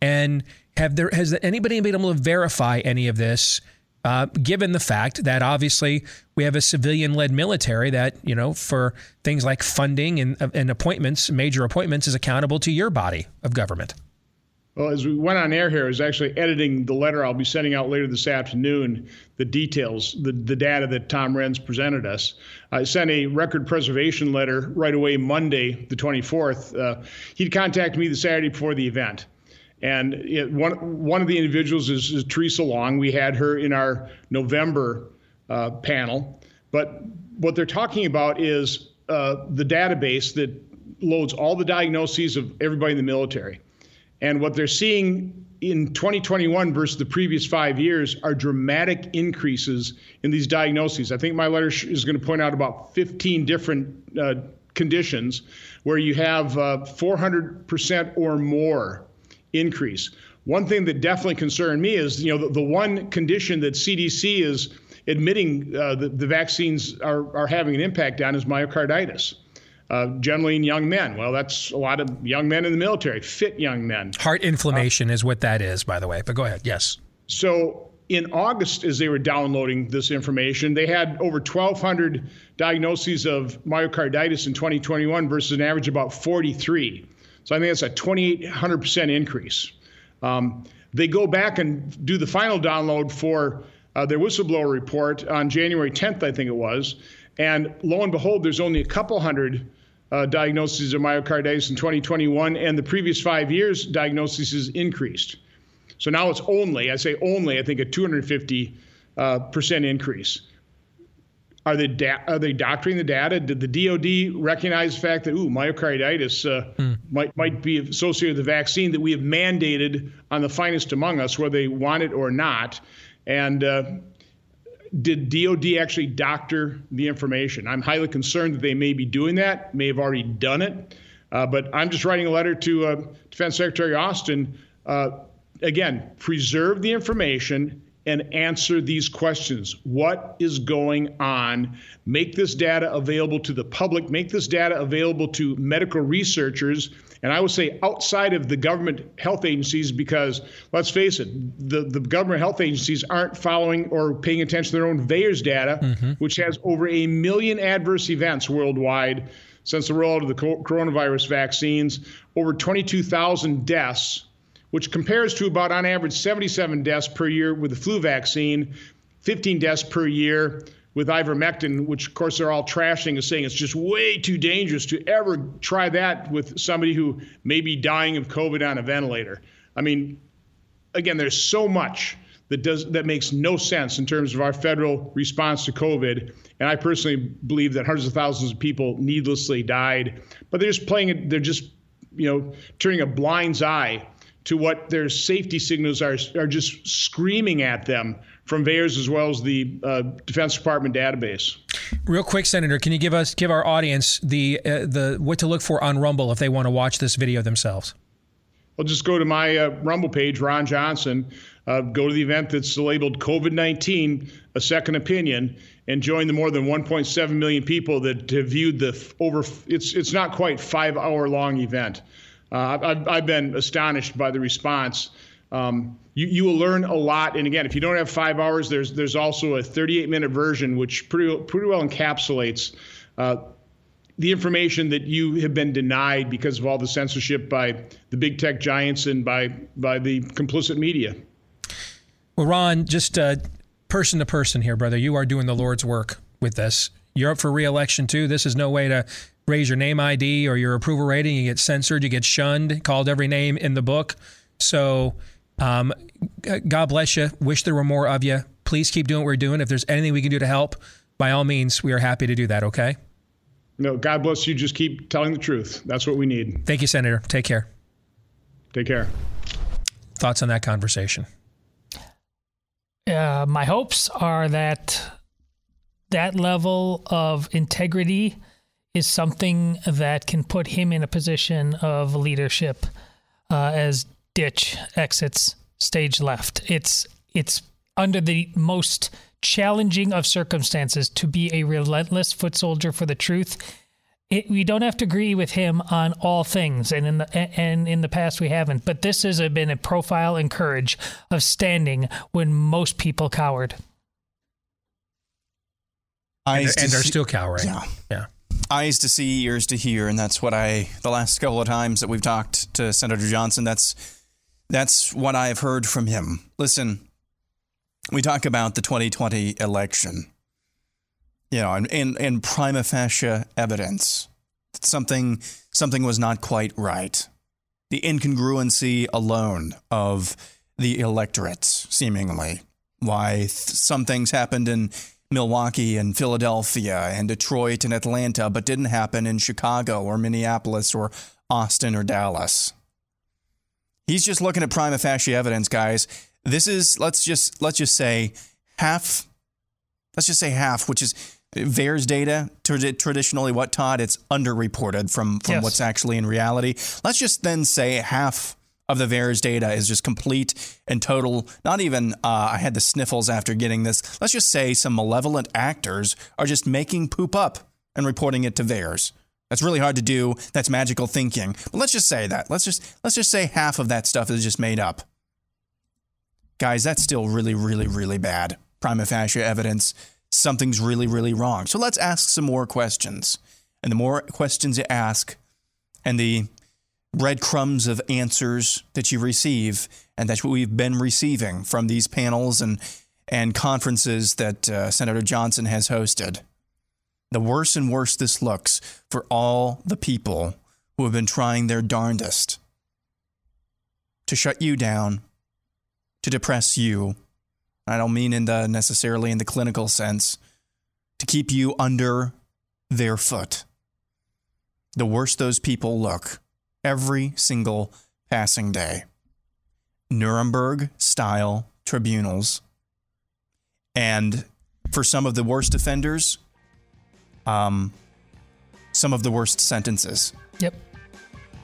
And have there has anybody been able to verify any of this? Uh, given the fact that obviously we have a civilian led military that, you know, for things like funding and, and appointments, major appointments, is accountable to your body of government. Well, as we went on air here, I was actually editing the letter I'll be sending out later this afternoon, the details, the, the data that Tom Renz presented us. I sent a record preservation letter right away Monday, the 24th. Uh, he'd contact me the Saturday before the event. And it, one, one of the individuals is, is, Theresa Long. We had her in our November uh, panel. But what they're talking about is uh, the database that loads all the diagnoses of everybody in the military. And what they're seeing in 2021 versus the previous five years are dramatic increases in these diagnoses. I think my letter is going to point out about 15 different uh, conditions where you have uh, 400% or more increase. One thing that definitely concerned me is, you know, the, the one condition that CDC is admitting uh, the, the vaccines are, are having an impact on is myocarditis uh, generally in young men. Well, that's a lot of young men in the military, fit young men. Heart inflammation uh, is what that is, by the way. But go ahead. Yes. So in August, as they were downloading this information, they had over 1,200 diagnoses of myocarditis in 2021 versus an average of about 43. So I think that's a 2,800% increase. Um, they go back and do the final download for uh, their whistleblower report on January 10th, I think it was. And lo and behold, there's only a couple hundred uh, diagnoses of myocarditis in 2021, and the previous five years, diagnoses increased. So now it's only, I say only, I think a 250 uh, percent increase. Are they da- are they doctoring the data? Did the DoD recognize the fact that ooh myocarditis uh, hmm. might might be associated with the vaccine that we have mandated on the finest among us, whether they want it or not? And uh, did DOD actually doctor the information? I'm highly concerned that they may be doing that, may have already done it. Uh, but I'm just writing a letter to uh, Defense Secretary Austin. Uh, again, preserve the information and answer these questions. What is going on? Make this data available to the public, make this data available to medical researchers and I would say outside of the government health agencies, because let's face it, the, the government health agencies aren't following or paying attention to their own VAERS data, mm-hmm. which has over a million adverse events worldwide since the rollout of the coronavirus vaccines, over 22,000 deaths, which compares to about on average 77 deaths per year with the flu vaccine, 15 deaths per year with ivermectin, which of course they're all trashing and saying it's just way too dangerous to ever try that with somebody who may be dying of COVID on a ventilator. I mean, again, there's so much that does that makes no sense in terms of our federal response to COVID. And I personally believe that hundreds of thousands of people needlessly died, but they're just playing it. They're just, you know, turning a blind eye to what their safety signals are are just screaming at them from VAERS as well as the uh, Defense Department database. Real quick, Senator, can you give us give our audience the uh, the what to look for on Rumble if they want to watch this video themselves? Well, just go to my uh, Rumble page, Ron Johnson. Uh, go to the event that's labeled COVID 19, a second opinion, and join the more than 1.7 million people that have viewed the over, it's, it's not quite five hour long event. Uh, I've, I've been astonished by the response. Um, you, you will learn a lot. And again, if you don't have five hours, there's there's also a 38 minute version which pretty pretty well encapsulates uh, the information that you have been denied because of all the censorship by the big tech giants and by by the complicit media. Well, Ron, just uh, person to person here, brother, you are doing the Lord's work with this. You're up for reelection too. This is no way to raise your name ID or your approval rating. You get censored, you get shunned, called every name in the book. So um, God bless you. Wish there were more of you. Please keep doing what we're doing. If there's anything we can do to help, by all means, we are happy to do that. Okay. No, God bless you. Just keep telling the truth. That's what we need. Thank you, Senator. Take care. Take care. Thoughts on that conversation? Uh, my hopes are that that level of integrity is something that can put him in a position of leadership uh, as Ditch exits stage left. It's it's under the most challenging of circumstances to be a relentless foot soldier for the truth. It, we don't have to agree with him on all things, and in the and in the past we haven't. But this has been a profile and courage of standing when most people cowered. Eyes and, and are still cowering. Yeah. yeah. Eyes to see, ears to hear, and that's what I. The last couple of times that we've talked to Senator Johnson, that's That's what I've heard from him. Listen, we talk about the 2020 election, you know, and, and, and prima facie evidence that something, something was not quite right. The incongruency alone of the electorate, seemingly. Why th- some things happened in Milwaukee and Philadelphia and Detroit and Atlanta, but didn't happen in Chicago or Minneapolis or Austin or Dallas. He's just looking at prima facie evidence, guys. This is let's just let's just say half. Let's just say half, which is VAERS data. Traditionally, what Todd? It's underreported from from Yes. what's actually in reality. Let's just then say half of the VAERS data is just complete and total. Not even uh, I had the sniffles after getting this. Let's just say some malevolent actors are just making poop up and reporting it to VAERS. That's really hard to do. That's magical thinking. But let's just say that. Let's just let's just say half of that stuff is just made up. Guys, that's still really, really, really bad. Prima facie evidence. Something's really, really wrong. So let's ask some more questions. And the more questions you ask, and the breadcrumbs of answers that you receive, and that's what we've been receiving from these panels and and conferences that uh, Senator Johnson has hosted. The worse and worse this looks for all the people who have been trying their darndest to shut you down, to depress you. I don't mean in the necessarily in the clinical sense, to keep you under their foot. The worse those people look every single passing day. Nuremberg style tribunals. And for some of the worst offenders, um, some of the worst sentences. Yep.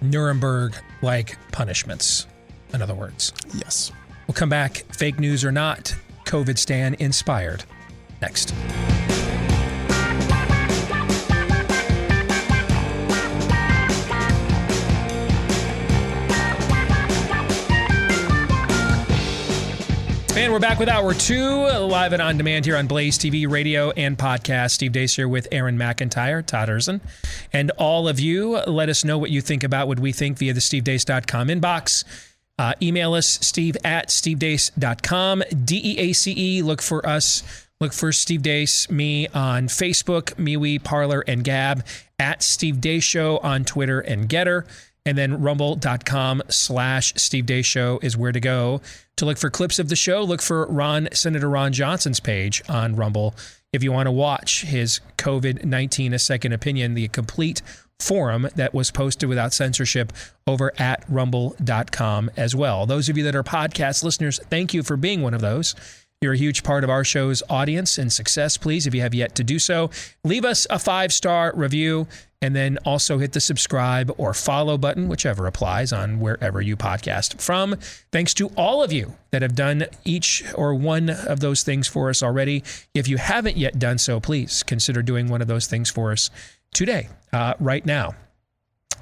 Nuremberg like punishments, in other words. Yes. We'll come back, fake news or not, COVID stand inspired. Next. And we're back with hour two, live and on demand here on Blaze TV, radio, and podcast. Steve Deace here with Aaron McIntyre, Todd Erzen, and all of you. Let us know what you think about what we think via the stevedeace.com inbox. Uh, email us, steve at stevedeace.com, D E A C E. Look for us. Look for Steve Deace, me on Facebook, MeWe, Parler, and Gab, at Steve Deace Show on Twitter and Gettr. And then rumble.com slash Steve Deace Show is where to go to look for clips of the show. Look for Ron, Senator Ron Johnson's page on Rumble if you want to watch his COVID 19 A Second Opinion, the complete forum that was posted without censorship over at rumble.com as well. Those of you that are podcast listeners, thank you for being one of those. You're a huge part of our show's audience and success. Please, if you have yet to do so, leave us a five star review and then also hit the subscribe or follow button, whichever applies on wherever you podcast from. Thanks to all of you that have done each or one of those things for us already. If you haven't yet done so, please consider doing one of those things for us today, uh, right now.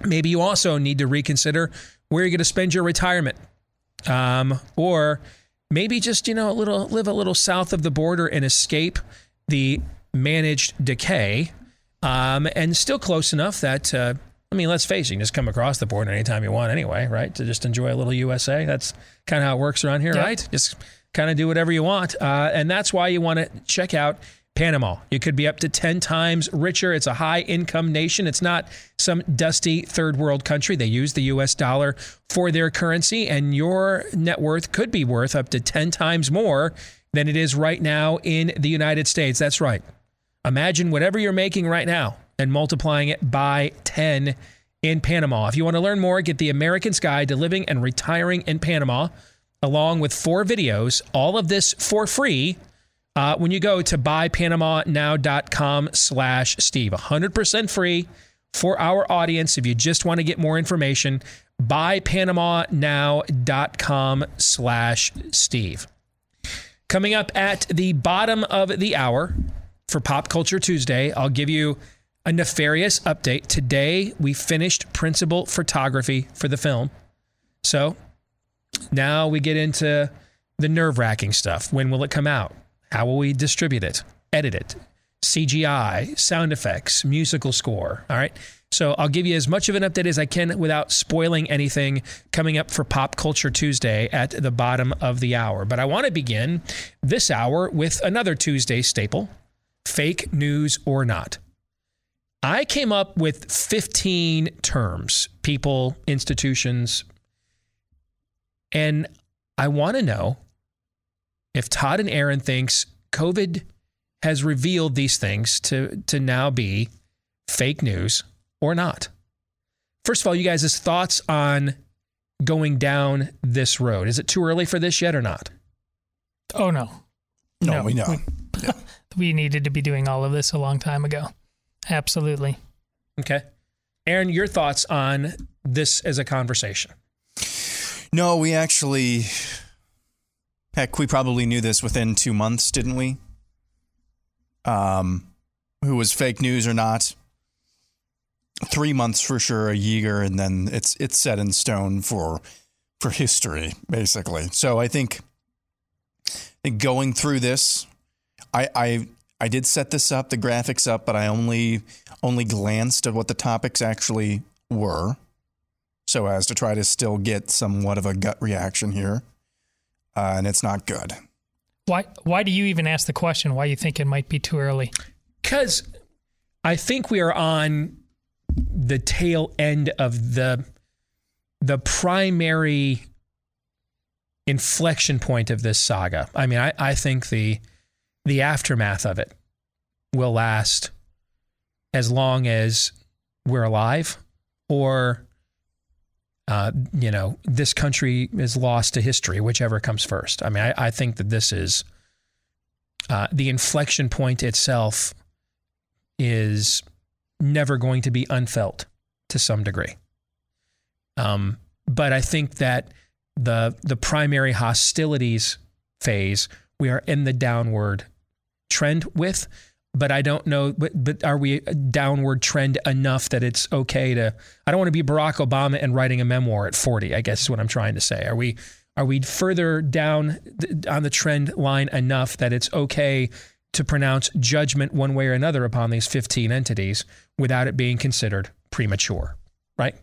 Maybe you also need to reconsider where you're going to spend your retirement. Um, or maybe just, you know, a little live a little south of the border and escape the managed decay um, and still close enough that uh, I mean, let's face it, you can just come across the border anytime you want anyway, right? To just enjoy a little USA. That's kind of how it works around here, Yeah. right? Just kind of do whatever you want, uh, and that's why you want to check out. Panama. You could be up to 10 times richer. It's a high income nation. It's not some dusty third world country. They use the US dollar for their currency, and your net worth could be worth up to 10 times more than it is right now in the United States. That's right. Imagine whatever you're making right now and multiplying it by 10 in Panama. If you want to learn more, get the American's Guide to Living and Retiring in Panama, along with four videos, all of this for free. Uh, when you go to buypanamanow.com slash Steve, 100% free for our audience. If you just want to get more information, buypanamanow.com slash Steve. Coming up at the bottom of the hour for Pop Culture Tuesday, I'll give you a nefarious update. Today, we finished principal photography for the film. So now we get into the nerve wracking stuff. When will it come out? How will we distribute it, edit it? CGI, sound effects, musical score. All right. So I'll give you as much of an update as I can without spoiling anything coming up for Pop Culture Tuesday at the bottom of the hour. But I want to begin this hour with another Tuesday staple fake news or not. I came up with 15 terms, people, institutions, and I want to know if Todd and Aaron thinks COVID has revealed these things to, to now be fake news or not. First of all, you guys' thoughts on going down this road. Is it too early for this yet or not? Oh, no. No, we know. We, *laughs* we needed to be doing all of this a long time ago. Absolutely. Okay. Aaron, your thoughts on this as a conversation? No, we actually, heck, we probably knew this within two months, didn't we? Um, who was fake news or not? Three months for sure, a year, and then it's it's set in stone for for history, basically. So I think, I think going through this, I I I did set this up, the graphics up, but I only only glanced at what the topics actually were, so as to try to still get somewhat of a gut reaction here, uh, and it's not good. Why why do you even ask the question? Why you think it might be too early? Because I think we are on the tail end of the the primary inflection point of this saga. I mean, I, I think the the aftermath of it will last as long as we're alive or uh, you know, this country is lost to history, whichever comes first. I mean, I, I think that this is uh, the inflection point itself is never going to be unfelt to some degree. Um, but I think that the the primary hostilities phase we are in the downward trend with but I don't know. But, but are we downward trend enough that it's okay to? I don't want to be Barack Obama and writing a memoir at 40. I guess is what I'm trying to say. Are we are we further down on the trend line enough that it's okay to pronounce judgment one way or another upon these 15 entities without it being considered premature? Right.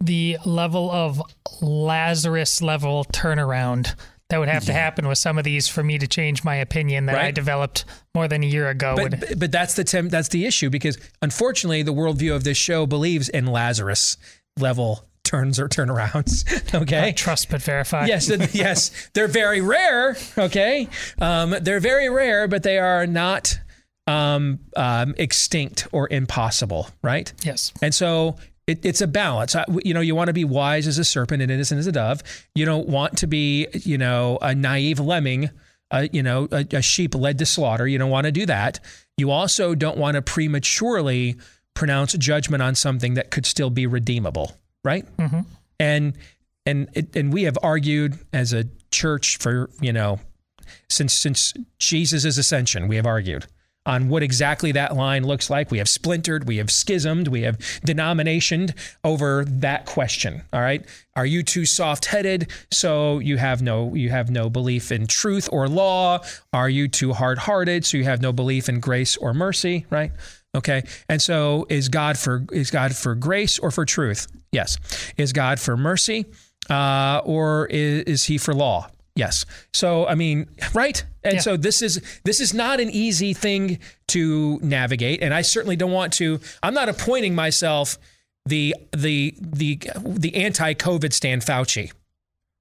The level of Lazarus level turnaround that would have yeah. to happen with some of these for me to change my opinion that right. I developed more than a year ago. But, would... but that's the tem- that's the issue because unfortunately the worldview of this show believes in Lazarus level turns or turnarounds. *laughs* Okay, uh, trust but verify. Yes, *laughs* yes, they're very rare. Okay, um, they're very rare, but they are not um, um, extinct or impossible. Right. Yes. And so it, it's a balance. You know, you want to be wise as a serpent and innocent as a dove. You don't want to be, you know, a naive lemming, uh, you know, a, a sheep led to slaughter. You don't want to do that. You also don't want to prematurely pronounce judgment on something that could still be redeemable, right? Mm-hmm. And and it, and we have argued as a church for you know since since Jesus' ascension, we have argued on what exactly that line looks like. We have splintered, we have schismed, we have denominationed over that question. All right. Are you too soft-headed so you have no you have no belief in truth or law? Are you too hard-hearted so you have no belief in grace or mercy, right? Okay. And so is God for is God for grace or for truth? Yes. Is God for mercy? Uh, or is, is he for law? Yes. So I mean, right? And yeah. so this is this is not an easy thing to navigate, and I certainly don't want to. I'm not appointing myself the the the the anti-COVID Stan Fauci.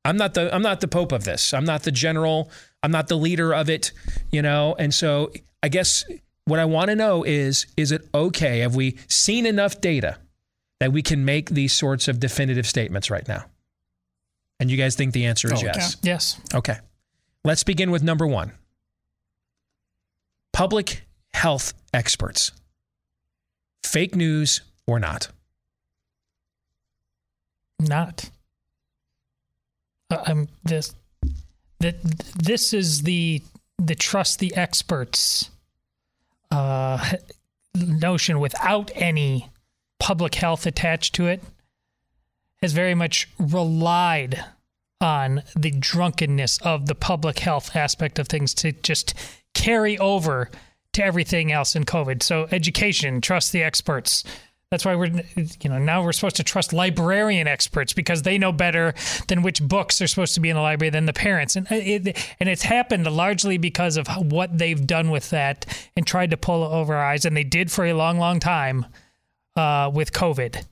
I'm not the I'm not the pope of this. I'm not the general. I'm not the leader of it. You know, and so I guess what I want to know is is it okay? Have we seen enough data that we can make these sorts of definitive statements right now? And you guys think the answer is oh, yes? Yes. Okay. Let's begin with number one public health experts. Fake news or not? Not. Uh, I'm this. That this is the the trust the experts uh, notion without any public health attached to it has very much relied on the drunkenness of the public health aspect of things to just carry over to everything else in COVID. So, education, trust the experts. That's why we're, you know, now we're supposed to trust librarian experts because they know better than which books are supposed to be in the library than the parents. And it, and it's happened largely because of what they've done with that and tried to pull over our eyes, and they did for a long, long time uh, with COVID.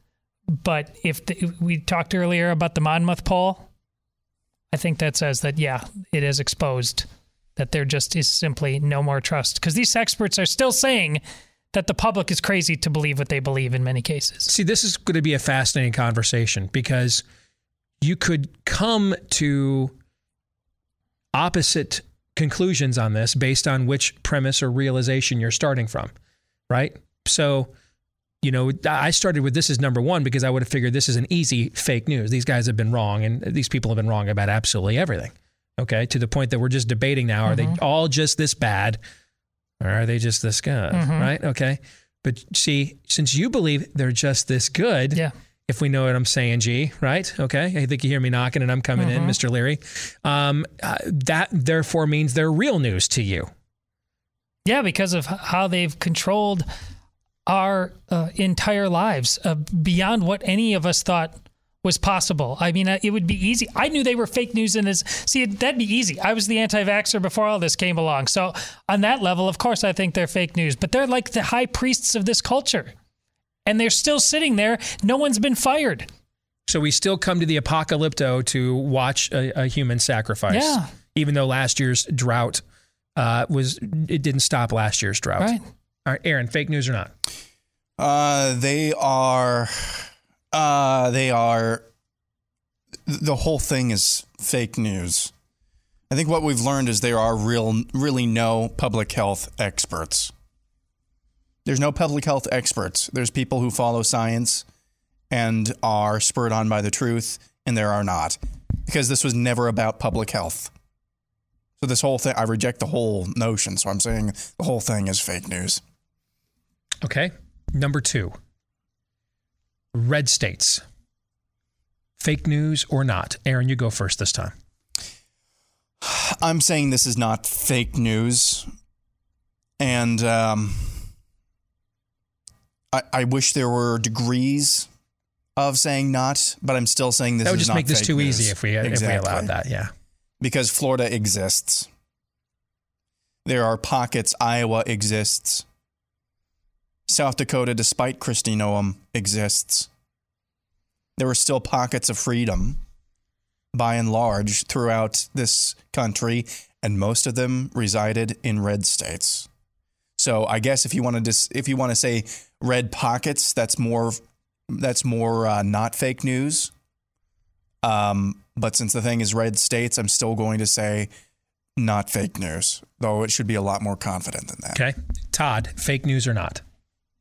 But if the, we talked earlier about the Monmouth poll, I think that says that yeah, it is exposed that there just is simply no more trust because these experts are still saying that the public is crazy to believe what they believe in many cases. See, this is going to be a fascinating conversation because you could come to opposite conclusions on this based on which premise or realization you're starting from, right? So, you know, I started with this as number one because I would have figured this is an easy fake news. These guys have been wrong, and these people have been wrong about absolutely everything. Okay, to the point that we're just debating now: are mm-hmm. they all just this bad? Or are they just this good? Mm-hmm. Right? Okay. But see, since you believe they're just this good, yeah. if we know what I'm saying, G, right? Okay. I think you hear me knocking and I'm coming mm-hmm. in, Mr. Leary. Um, uh, that therefore means they're real news to you. Yeah, because of how they've controlled our uh, entire lives uh, beyond what any of us thought was possible. I mean, uh, it would be easy. I knew they were fake news in this. See, that'd be easy. I was the anti-vaxxer before all this came along. So on that level, of course, I think they're fake news. But they're like the high priests of this culture, and they're still sitting there. No one's been fired. So we still come to the apocalypto to watch a, a human sacrifice. Yeah. Even though last year's drought uh, was, it didn't stop last year's drought. Right. All right, Aaron, fake news or not? Uh, they are uh, they are. The whole thing is fake news. I think what we've learned is there are real, really no public health experts. There's no public health experts. There's people who follow science and are spurred on by the truth, and there are not, because this was never about public health. So this whole thing, I reject the whole notion. So I'm saying the whole thing is fake news. Okay. Number two red states. Fake news or not? Aaron, you go first this time. I'm saying this is not fake news. And um, I, I wish there were degrees of saying not, but I'm still saying this that would just make this too news. easy if we, exactly. if we allowed that. Yeah. Because Florida exists. There are pockets, Iowa exists. South Dakota, despite Kristi Noem, exists. There were still pockets of freedom, by and large, throughout this country, and most of them resided in red states. So I guess if you want to dis- if you want to say red pockets, that's more that's more uh, not fake news. Um, but since the thing is red states, I'm still going to say not fake news, though it should be a lot more confident than that. Okay, Todd, fake news or not?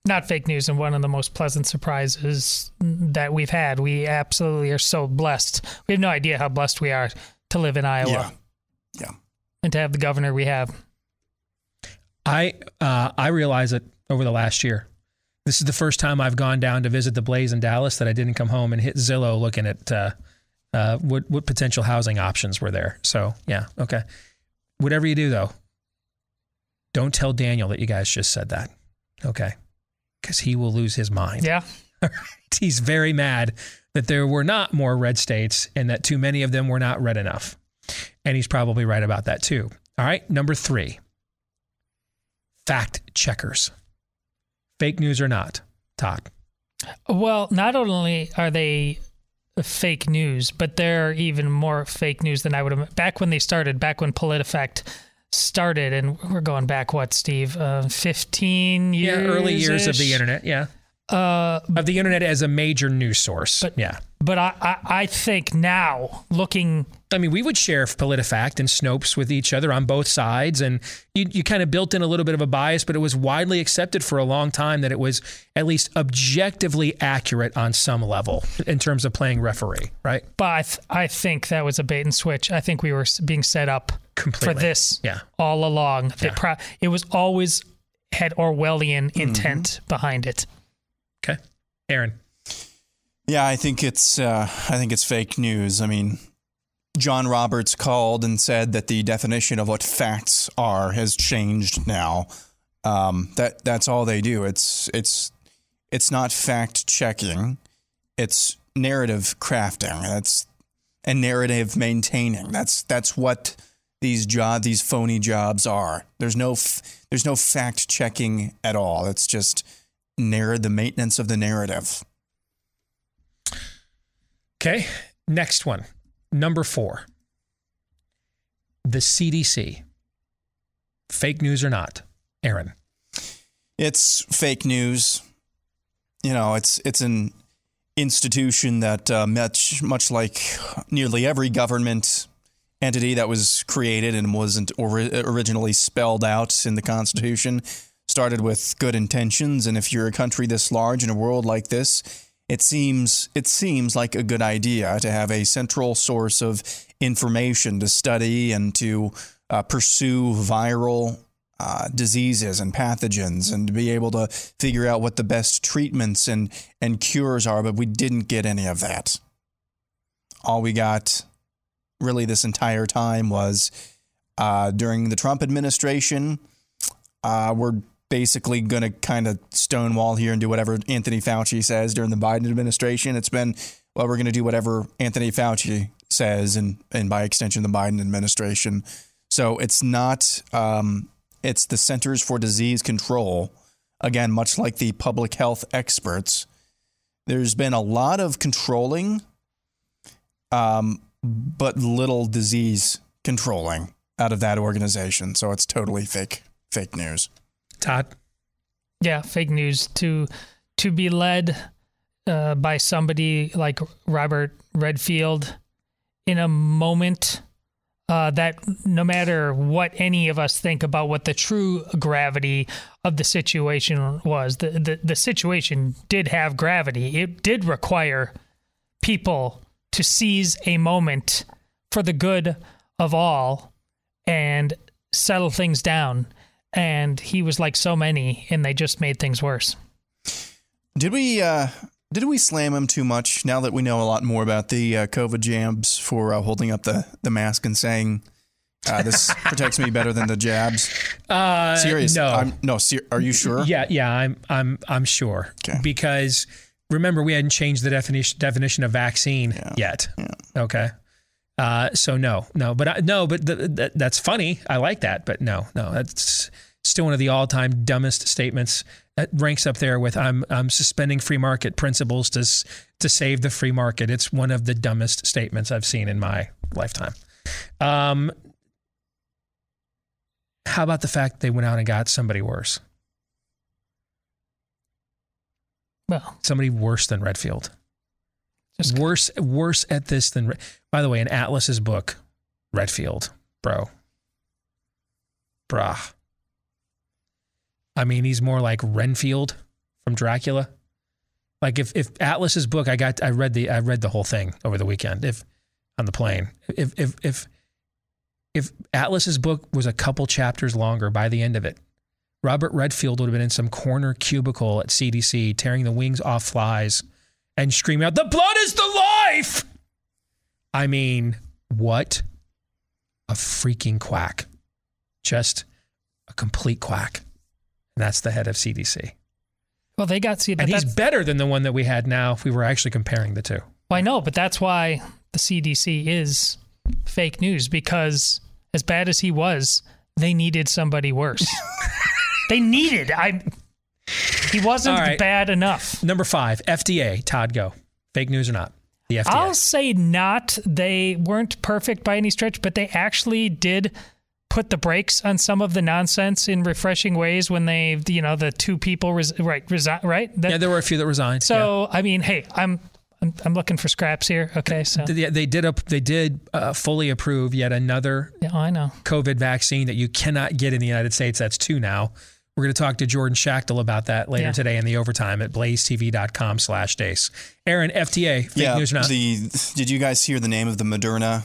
Not fake news and one of the most pleasant surprises that we've had. We absolutely are so blessed. We have no idea how blessed we are to live in Iowa. Yeah. Yeah. And to have the governor we have. I uh, I realize it over the last year. This is the first time I've gone down to visit the Blaze in Dallas that I didn't come home and hit Zillow looking at uh, uh, what what potential housing options were there. So yeah, okay. Whatever you do though, don't tell Daniel that you guys just said that. Okay because he will lose his mind. Yeah. *laughs* He's very mad that there were not more red states and that too many of them were not red enough. And he's probably right about that too. All right. Number three fact checkers. Fake news or not, Todd? Well, not only are they fake news, but they're even more fake news than I would have. Back when they started, back when PolitiFact started, and we're going back what, Steve, uh, fifteen years? Yeah, early years of the internet. Yeah, uh, of the internet as a major news source. But yeah, but I, I, I think now looking. I mean, we would share PolitiFact and Snopes with each other on both sides, and you, you kind of built in a little bit of a bias, but it was widely accepted for a long time that it was at least objectively accurate on some level in terms of playing referee, right? But I, th- I think that was a bait and switch. I think we were being set up Completely. for this yeah. all along. Yeah. Pro- it was always had Orwellian intent mm-hmm. behind it. Okay, Aaron. Yeah, I think it's uh, I think it's fake news. I mean, John Roberts called and said that the definition of what facts are has changed now. Um, that that's all they do. It's it's It's not fact checking. It's narrative crafting. That's and narrative maintaining. That's that's what these job these phony jobs are. There's no f- there's no fact checking at all. It's just narr- the maintenance of the narrative. Okay, next one. Number 4. The CDC. Fake news or not? Aaron. It's fake news. You know, it's it's an institution that uh, much much like nearly every government entity that was created and wasn't ori- originally spelled out in the Constitution started with good intentions. And if you're a country this large in a world like this, it seems it seems like a good idea to have a central source of information to study and to uh, pursue viral uh, diseases and pathogens and to be able to figure out what the best treatments and, and cures are, but we didn't get any of that. All we got really this entire time was uh, during the Trump administration, uh, we're basically going to kind of stonewall here and do whatever Anthony Fauci says during the Biden administration. It's been, well, we're going to do whatever Anthony Fauci says and, and by extension, the Biden administration. So it's not, um, it's the Centers for Disease Control. Again, much like the public health experts, there's been a lot of controlling, um, but little disease controlling out of that organization. So it's totally fake, fake news. Todd. Yeah, fake news to to be led uh, by somebody like Robert Redfield in a moment uh, that no matter what any of us think about what the true gravity of the situation was, the, the, the situation did have gravity. It did require people to seize a moment for the good of all and settle things down. And he was like so many, and they just made things worse. Did we uh, did we slam him too much now that we know a lot more about the uh, COVID jabs for uh, holding up the, the mask and saying uh, this *laughs* protects me better than the jabs? Uh, Serious? No, I'm, no. Ser- are you sure? Yeah, yeah. I'm I'm I'm sure Okay. because remember we hadn't changed the definition definition of vaccine yet. Okay. Uh, so no, no, but I, no, but th- th- that's funny. I like that, but no, no, that's still one of the all-time dumbest statements. That ranks up there with I'm I'm suspending free market principles to s- to save the free market. It's one of the dumbest statements I've seen in my lifetime. Um, how about the fact they went out and got somebody worse? Well, somebody worse than Redfield. Just worse, worse at this than. By the way, in Atlas's book, Redfield, bro, brah. I mean, he's more like Renfield from Dracula. Like if if Atlas's book, I got, I read the, I read the whole thing over the weekend. If on the plane, if if if if Atlas's book was a couple chapters longer by the end of it, Robert Redfield would have been in some corner cubicle at CDC tearing the wings off flies and screaming out, The blood is the life! I mean, what a freaking quack. Just a complete quack. And that's the head of CDC. Well, they got see, And he's that's- better than the one that we had now if we were actually comparing the two. Well, I know, but that's why the CDC is fake news because as bad as he was, they needed somebody worse. *laughs* they needed. I. He wasn't right. bad enough. Number five, FDA. Todd, go. Fake news or not? The FDA. I'll say not. They weren't perfect by any stretch, but they actually did put the brakes on some of the nonsense in refreshing ways when they, you know, the two people res- right resign right. That- yeah, there were a few that resigned. so I mean, hey, I'm I'm, I'm looking for scraps here. Okay, so Yeah, they did. up- They did uh, fully approve yet another yeah, I know. COVID vaccine that you cannot get in the United States. That's two now. We're going to talk to Jordan Schachtel about that later Yeah. today in the overtime at blazetv.com slash deace. Aaron, FDA, fake yeah. news or not? The did you guys hear the name of the Moderna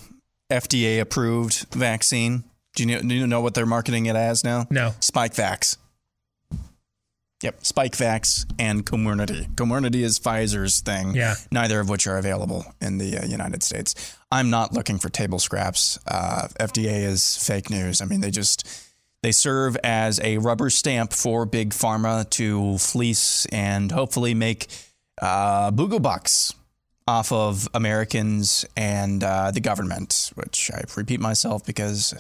FDA approved vaccine? Do you know, do you know what they're marketing it as now? No. Spikevax. Yep, Spikevax and Comirnaty. Comirnaty is Pfizer's thing. Yeah. Neither of which are available in the uh, United States. I'm not looking for table scraps. Uh, FDA is fake news. I mean, they just They serve as a rubber stamp for big pharma to fleece and hopefully make uh, bucks off of Americans and uh, the government, which I repeat myself because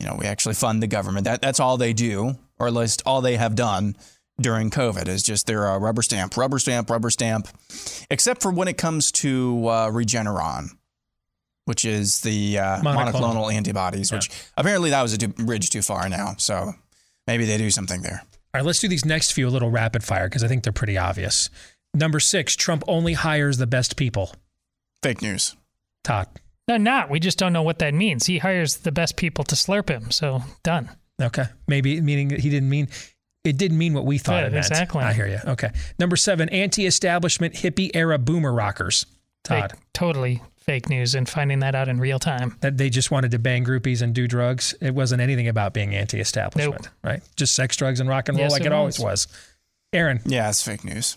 you know we actually fund the government. That that's all they do, or at least all they have done during COVID is just they're a rubber stamp, rubber stamp, rubber stamp, except for when it comes to uh, Regeneron, which is the uh, monoclonal. Monoclonal. antibodies, Yeah. which apparently that was a bridge too far now. So maybe they do something there. All right, let's do these next few a little rapid fire because I think they're pretty obvious. Number six, Trump only hires the best people. Fake news. Todd. No, not. We just don't know what that means. He hires the best people to slurp him. So done. Okay. Maybe meaning that he didn't mean it didn't mean what we thought Yeah, it meant. exactly. I hear you. Okay. Number seven, anti-establishment hippie era boomer rockers. Todd. Fake, totally fake news and finding that out in real time. That they just wanted to bang groupies and do drugs. It wasn't anything about being anti-establishment, right? Just sex, drugs, and rock and roll Yes, like it it always was. was. Aaron. Yeah, it's fake news.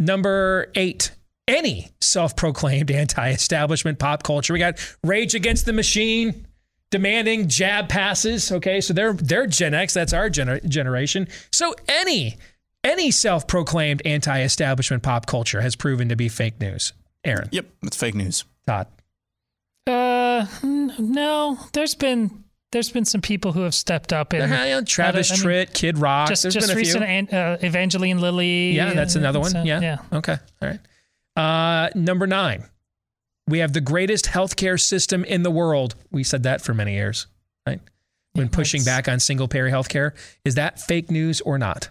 Number eight, any self-proclaimed anti-establishment pop culture. We got Rage Against the Machine demanding jab passes. Okay, so they're they're Gen X. That's our gener- generation. So any any self-proclaimed anti-establishment pop culture has proven to be fake news. Aaron. Yep, it's fake news. Todd. Uh, no. There's been there's been some people who have stepped up Yeah, yeah, Travis I mean, Tritt, Kid Rock. Just There's just been a few. recent an- uh, Evangeline Lilly. Yeah, that's uh, another one. so, yeah. yeah. Okay. All right. Uh, number nine, we have the greatest healthcare system in the world. We said that for many years, right? When pushing back on single payer healthcare. Is that fake news or not?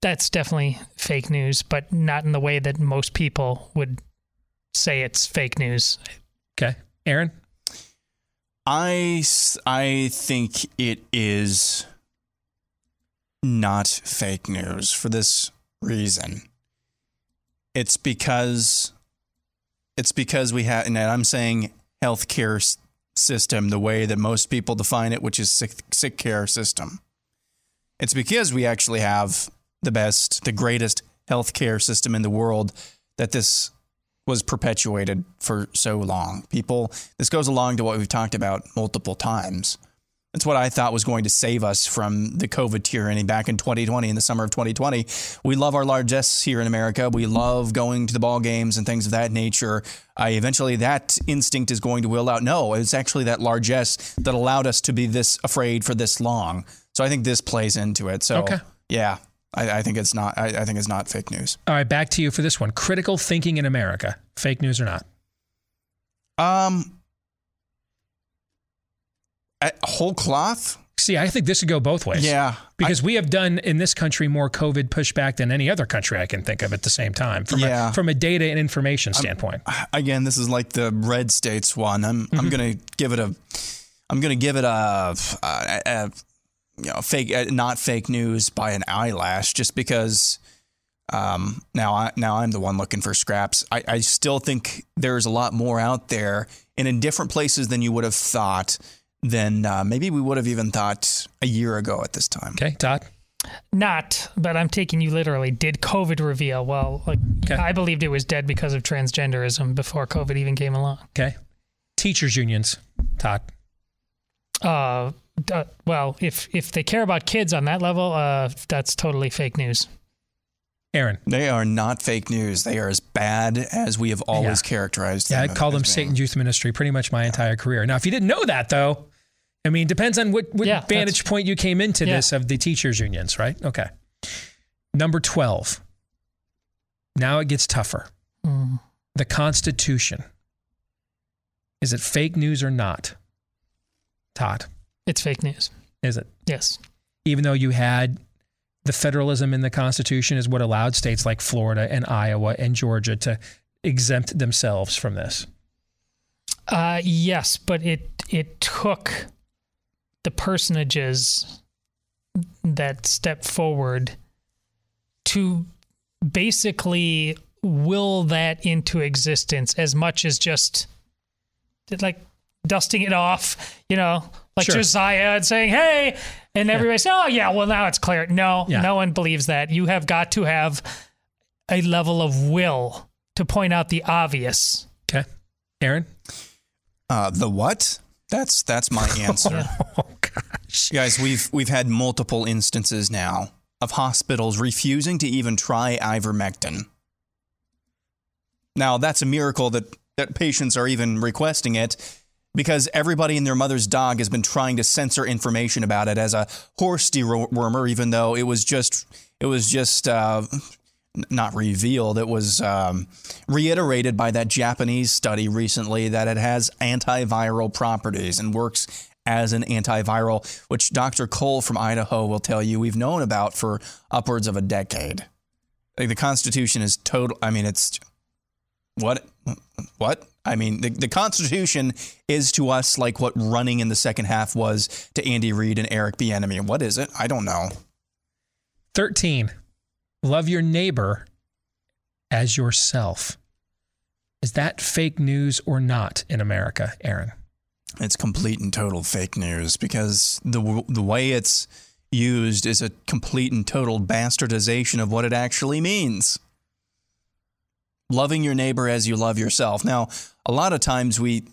That's definitely fake news, but not in the way that most people would say it's fake news. Okay. Aaron? I, I think it is not fake news for this reason. It's because it's because we have, and I'm saying healthcare s- system the way that most people define it, which is sick, sick care system. It's because we actually have the best, the greatest healthcare system in the world that this was perpetuated for so long. People, this goes along to what we've talked about multiple times. That's what I thought was going to save us from the COVID tyranny back in 2020, in the summer of 2020. We love our largesse here in America. We love going to the ball games and things of that nature. I eventually, that instinct is going to will out. No, it's actually that largesse that allowed us to be this afraid for this long. So I think this plays into it. So Okay. yeah, I, I think it's not. I, I think it's not fake news. All right, back to you for this one. Critical thinking in America. Fake news or not? Um, a whole cloth. See, I think this would go both ways. Yeah, Because we have done in this country more COVID pushback than any other country I can think of at the same time from, Yeah. a, from a data and information standpoint. again, this is like the red states one. I'm Mm-hmm. I'm gonna give it a I'm gonna give it a, a, a you know fake uh, not fake news by an eyelash just because um, now I now I'm the one looking for scraps. I, I still think there's a lot more out there and in different places than you would have thought than uh, maybe we would have even thought a year ago at this time. Okay, Todd. Not, but I'm taking you literally. Did COVID reveal? Well, like, I believed it was dead because of transgenderism before COVID even came along. Okay. Teachers unions. Todd. Uh, d- well, if if they care about kids on that level, uh, that's totally fake news. Aaron. They are not fake news. They are as bad as we have always Yeah. characterized Yeah, I call them as being. Satan's Youth Ministry pretty much my entire career. Now, if you didn't know that, though, I mean, depends on what, what Yeah, vantage point you came into Yeah. this of the teachers' unions, right? Okay. Number 12. Now it gets tougher. Mm. The Constitution. Is it fake news or not? Todd. It's fake news. Is it? Yes. Even though you had the federalism in the Constitution is what allowed states like Florida and Iowa and Georgia to exempt themselves from this. Uh, yes, but it it took the personages that stepped forward to basically will that into existence as much as just like dusting it off, you know, like Sure. Josiah and saying, "Hey," and everybody say, "Oh yeah, well now it's clear." No, Yeah. no one believes that. You have got to have a level of will to point out the obvious. Okay. Aaron? Uh, the what? That's that's my *laughs* answer. Oh God. Guys, we've we've had multiple instances now of hospitals refusing to even try ivermectin. Now, that's a miracle that that patients are even requesting it because everybody and their mother's dog has been trying to censor information about it as a horse dewormer, even though it was just it was just uh, not revealed. It was um, reiterated by that Japanese study recently that it has antiviral properties and works as an antiviral, which Dr. Cole from Idaho will tell you we've known about for upwards of a decade. Like the Constitution is total. I mean, it's what what I mean, the, the Constitution is to us like what running in the second half was to Andy Reid and Eric Bieniemy. What is it? I don't know. 13. Love your neighbor as yourself. Is that fake news or not in America, Aaron? It's complete and total fake news because the the way it's used is a complete and total bastardization of what it actually means loving your neighbor as you love yourself. Now, a lot of times we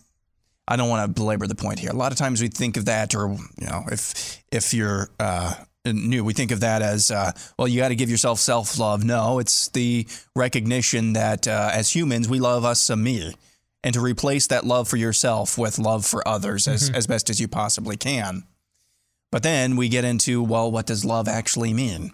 I don't want to belabor the point here. A lot of times we think of that, or you know, if if you're uh, new, we think of that as uh, well. You got to give yourself self love. No, it's the recognition that uh, as humans we love us some me, and to replace that love for yourself with love for others as Mm-hmm. as best as you possibly can. But then we get into well, what does love actually mean?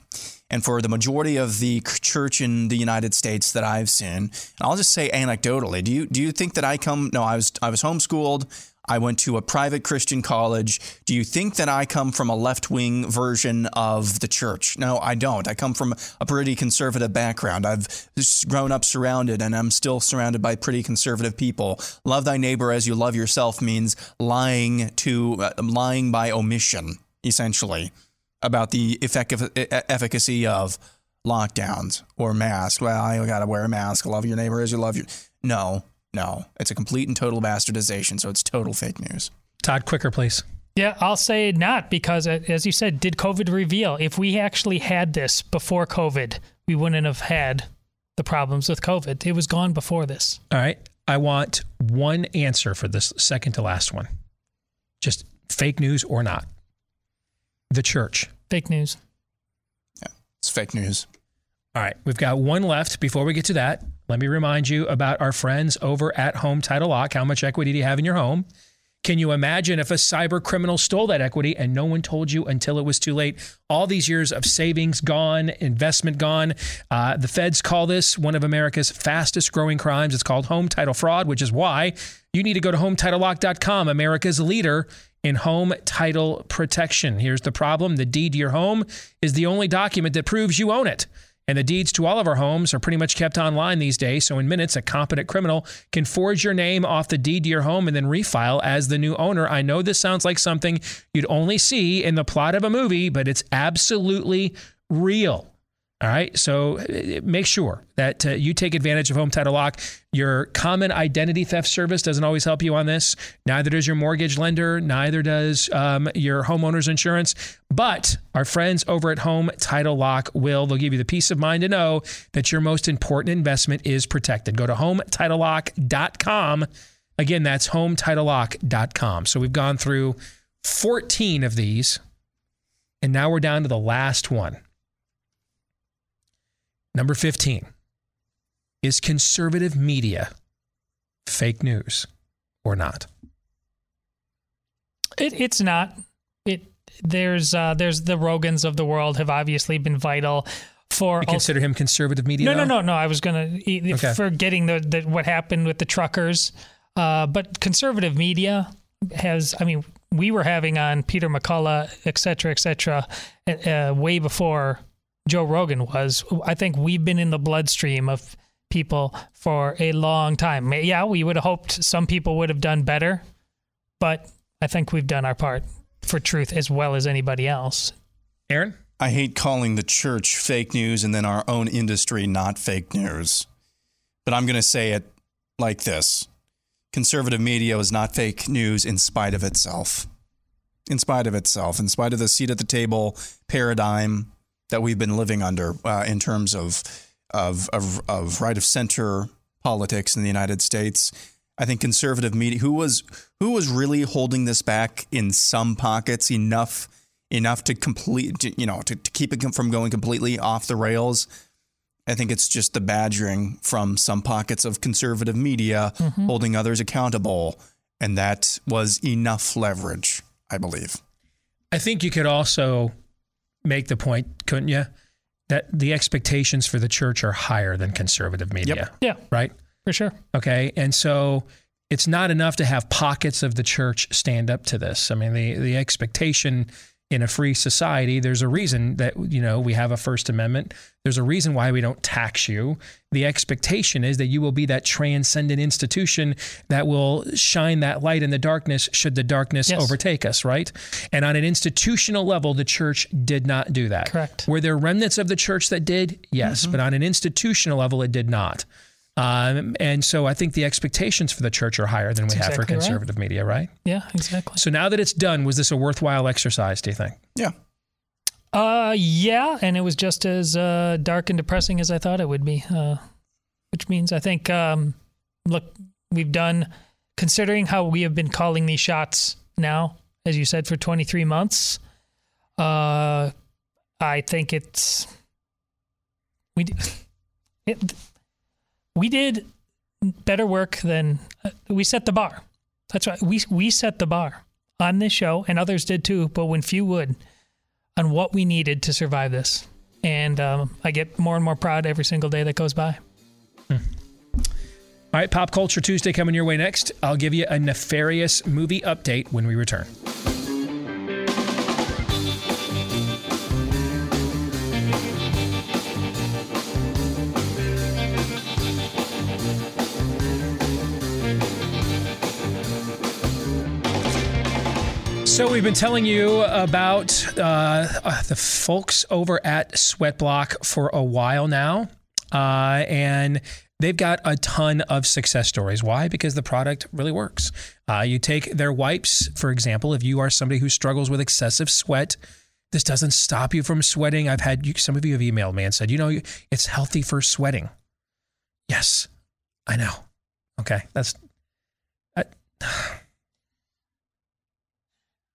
And for the majority of the church in the United States that I've seen, and I'll just say anecdotally, do you do you think that I come? No, I was I was homeschooled. I went to a private Christian college. Do you think that I come from a left wing version of the church? No, I don't. I come from a pretty conservative background. I've grown up surrounded, and I'm still surrounded by pretty conservative people. Love thy neighbor as you love yourself means lying to uh, lying by omission, essentially about the effective, e- efficacy of lockdowns or masks. Well, I got to wear a mask. Love your neighbor as you love your. No, no. It's a complete and total bastardization. So it's total fake news. Todd, quicker, please. Yeah, I'll say not because, uh, as you said, did COVID reveal? If we actually had this before COVID, we wouldn't have had the problems with COVID. It was gone before this. All right. I want one answer for this second to last one. Just fake news or not. The church. Fake news. Yeah, it's fake news. All right. We've got one left. Before we get to that, let me remind you about our friends over at Home Title Lock. How much equity do you have in your home? Can you imagine if a cyber criminal stole that equity and no one told you until it was too late? All these years of savings gone, investment gone. Uh, the feds call this one of America's fastest growing crimes. It's called home title fraud, which is why you need to go to HometitleLock.com, America's leader in home title protection. Here's the problem the deed to your home is the only document that proves you own it. And the deeds to all of our homes are pretty much kept online these days. So in minutes, a competent criminal can forge your name off the deed to your home and then refile as the new owner. I know this sounds like something you'd only see in the plot of a movie, but it's absolutely real. All right. So uh, make sure that uh, you take advantage of Home Title Lock. Your common identity theft service doesn't always help you on this. Neither does your mortgage lender. Neither does um, your homeowner's insurance. But our friends over at Home Title Lock will. They'll give you the peace of mind to know that your most important investment is protected. Go to HomeTitleLock.com. Again, that's HomeTitleLock.com. So we've gone through 14 of these, and now we're down to the last one. Number 15 is conservative media fake news or not? It, it's not. It there's uh, there's the Rogans of the world have obviously been vital for. You consider him conservative media? No, no, though? no, no. I was gonna Okay. for getting the, the what happened with the truckers, uh, but conservative media has. I mean, we were having on Peter McCullough, et cetera, et cetera, uh, way before Joe Rogan was. I think we've been in the bloodstream of people for a long time. Yeah, we would have hoped some people would have done better, but I think we've done our part for truth as well as anybody else. Aaron? I hate calling the church fake news and then our own industry not fake news. But I'm going to say it like this conservative media is not fake news in spite of itself. In spite of itself, in spite of the seat at the table paradigm that we've been living under uh, in terms of, of, of, of right of center politics in the United States. I think conservative media who was who was really holding this back in some pockets enough enough to complete you know to, to keep it from going completely off the rails. I think it's just the badgering from some pockets of conservative media Mm-hmm. holding others accountable, and that was enough leverage, I believe. I think you could also make the point, couldn't you, that the expectations for the church are higher than conservative media. Yeah, Right? for sure. Okay. And so it's not enough to have pockets of the church stand up to this. I mean, the, the expectation in a free society, there's a reason that, you know, we have a First Amendment. There's a reason why we don't tax you. The expectation is that you will be that transcendent institution that will shine that light in the darkness should the darkness Yes. overtake us, right? And on an institutional level, the church did not do that. Correct. Were there remnants of the church that did? Yes. Mm-hmm. But on an institutional level, it did not. Um, and so I think the expectations for the church are higher than we That's have for exactly right. conservative media, right? Yeah, exactly. So now that it's done, was this a worthwhile exercise, do you think? Yeah. Uh, yeah, and it was just as uh, dark and depressing as I thought it would be. Uh, which means I think, um, look, we've done, considering how we have been calling these shots now, as you said, for 23 months. Uh, I think it's we d- *laughs* it, we did better work than uh, we set the bar. That's right. We we set the bar on this show, and others did too. But when few would, on what we needed to survive this, and um, I get more and more proud every single day that goes by. All right, Pop Culture Tuesday coming your way next. I'll give you a nefarious movie update when we return. So we've been telling you about uh, uh, the folks over at Sweatblock for a while now, uh, and they've got a ton of success stories. Why? Because the product really works. Uh, you take their wipes, for example. If you are somebody who struggles with excessive sweat, this doesn't stop you from sweating. I've had you, some of you have emailed me and said, you know, it's healthy for sweating. Yes, I know. Okay, that's. I, *sighs*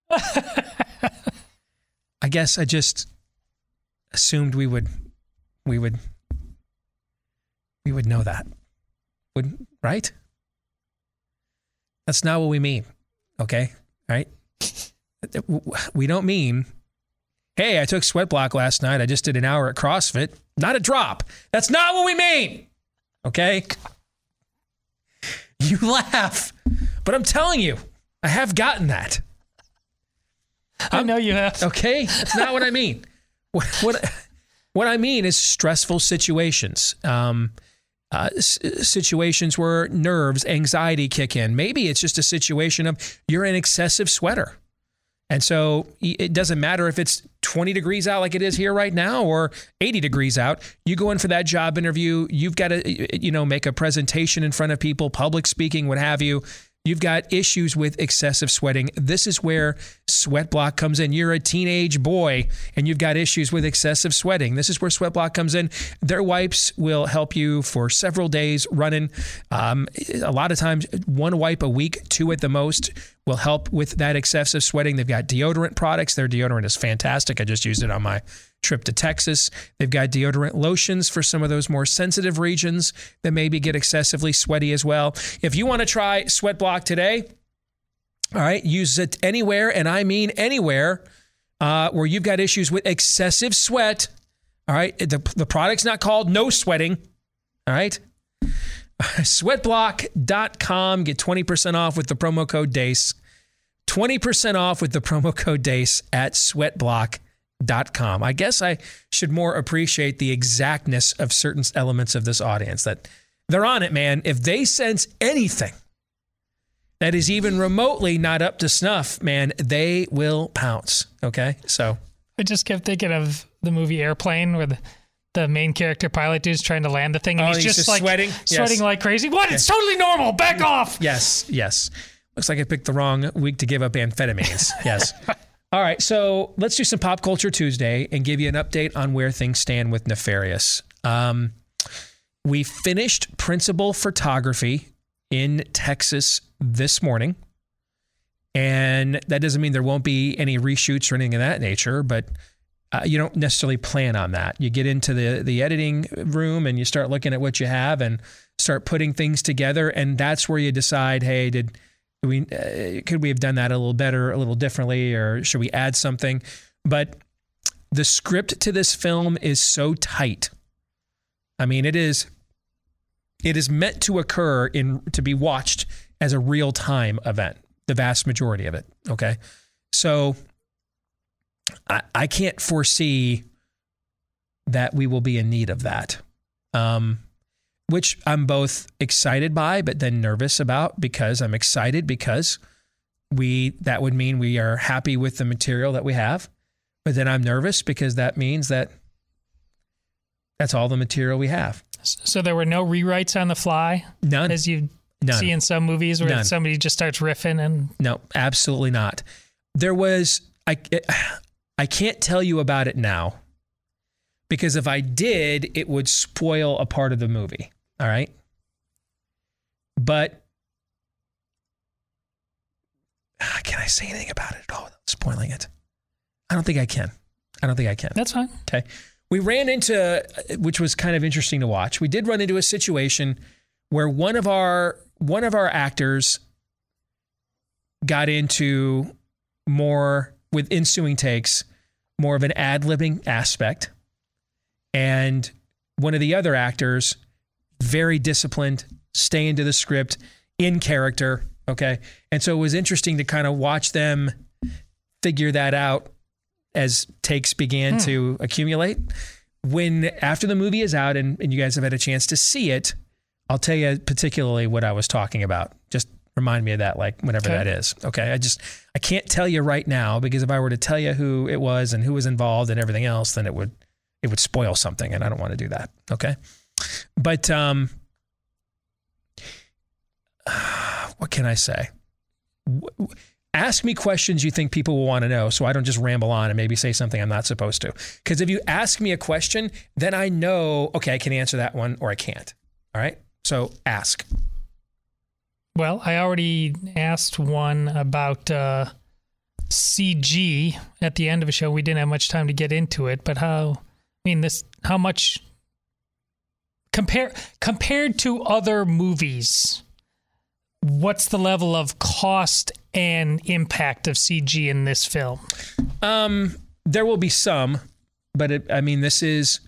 *laughs* I guess I just assumed we would we would we would know that. Would right? That's not what we mean. Okay? Right? We don't mean Hey, I took sweat block last night. I just did an hour at CrossFit. Not a drop. That's not what we mean. Okay? You *laughs* laugh. But I'm telling you, I have gotten that. I know you have. Okay, that's not what I mean. What what, what I mean is stressful situations. Um, uh, s- situations where nerves, anxiety kick in. Maybe it's just a situation of you're an excessive sweater. And so it doesn't matter if it's 20 degrees out like it is here right now or 80 degrees out. You go in for that job interview, you've got to you know make a presentation in front of people, public speaking, what have you. You've got issues with excessive sweating. This is where Sweat Block comes in. You're a teenage boy and you've got issues with excessive sweating. This is where Sweat Block comes in. Their wipes will help you for several days running. Um, a lot of times, one wipe a week, two at the most, will help with that excessive sweating. They've got deodorant products. Their deodorant is fantastic. I just used it on my trip to Texas. They've got deodorant lotions for some of those more sensitive regions that maybe get excessively sweaty as well. If you want to try Sweat Block today, all right, use it anywhere, and I mean anywhere, uh, where you've got issues with excessive sweat. All right, the, the product's not called no sweating. All right, *laughs* sweatblock.com. Get 20% off with the promo code DEACE. 20% off with the promo code DEACE at sweatblock.com. I guess I should more appreciate the exactness of certain elements of this audience that they're on it, man. If they sense anything that is even remotely not up to snuff, man, they will pounce. Okay. So I just kept thinking of the movie Airplane where the, the main character pilot dude's trying to land the thing and Oh, he's, he's just, just like sweating? sweating Yes. like crazy. What? It's totally normal. Back mm. off. Yes, yes. Looks like I picked the wrong week to give up amphetamines. Yes. *laughs* All right, so let's do some Pop Culture Tuesday and give you an update on where things stand with Nefarious. Um, we finished principal photography. in Texas this morning. And that doesn't mean there won't be any reshoots or anything of that nature, but uh, you don't necessarily plan on that. You get into the the editing room and you start looking at what you have and start putting things together, and that's where you decide, hey, did we uh, could we have done that a little better, a little differently, or should we add something? But the script to this film is so tight. I mean, it is it is meant to occur in to be watched as a real time event. The vast majority of it. Okay, so I, I can't foresee that we will be in need of that. Um, which I'm both excited by, but then nervous about because I'm excited because we that would mean we are happy with the material that we have, but then I'm nervous because that means that that's all the material we have. So there were no rewrites on the fly, none, as you None. see in some movies where None. somebody just starts riffing and No, absolutely not. There was I I can't tell you about it now because if I did, it would spoil a part of the movie. All right? But Ah, can I say anything about it at all without spoiling it? I don't think I can. I don't think I can. That's fine. Okay. We ran into, which was kind of interesting to watch. We did run into a situation where one of our one of our actors got into more with ensuing takes, more of an ad libbing aspect, and one of the other actors, very disciplined, stay into the script, in character. Okay, and so it was interesting to kind of watch them figure that out as takes began Hmm. to accumulate. When after the movie is out and, and you guys have had a chance to see it, I'll tell you particularly what I was talking about. Just remind me of that, like whenever Okay. that is. Okay. I just I can't tell you right now because if I were to tell you who it was and who was involved and everything else, then it would it would spoil something, and I don't want to do that. Okay. But um, what can I say? Ask me questions you think people will want to know so I don't just ramble on and maybe say something I'm not supposed to. Because if you ask me a question, then I know, okay, I can answer that one or I can't. All right. So ask. Well, I already asked one about uh, CG at the end of a show. We didn't have much time to get into it, but how? I mean, this how much compare compared to other movies? What's the level of cost and impact of CG in this film? Um, there will be some, but it, I mean, this is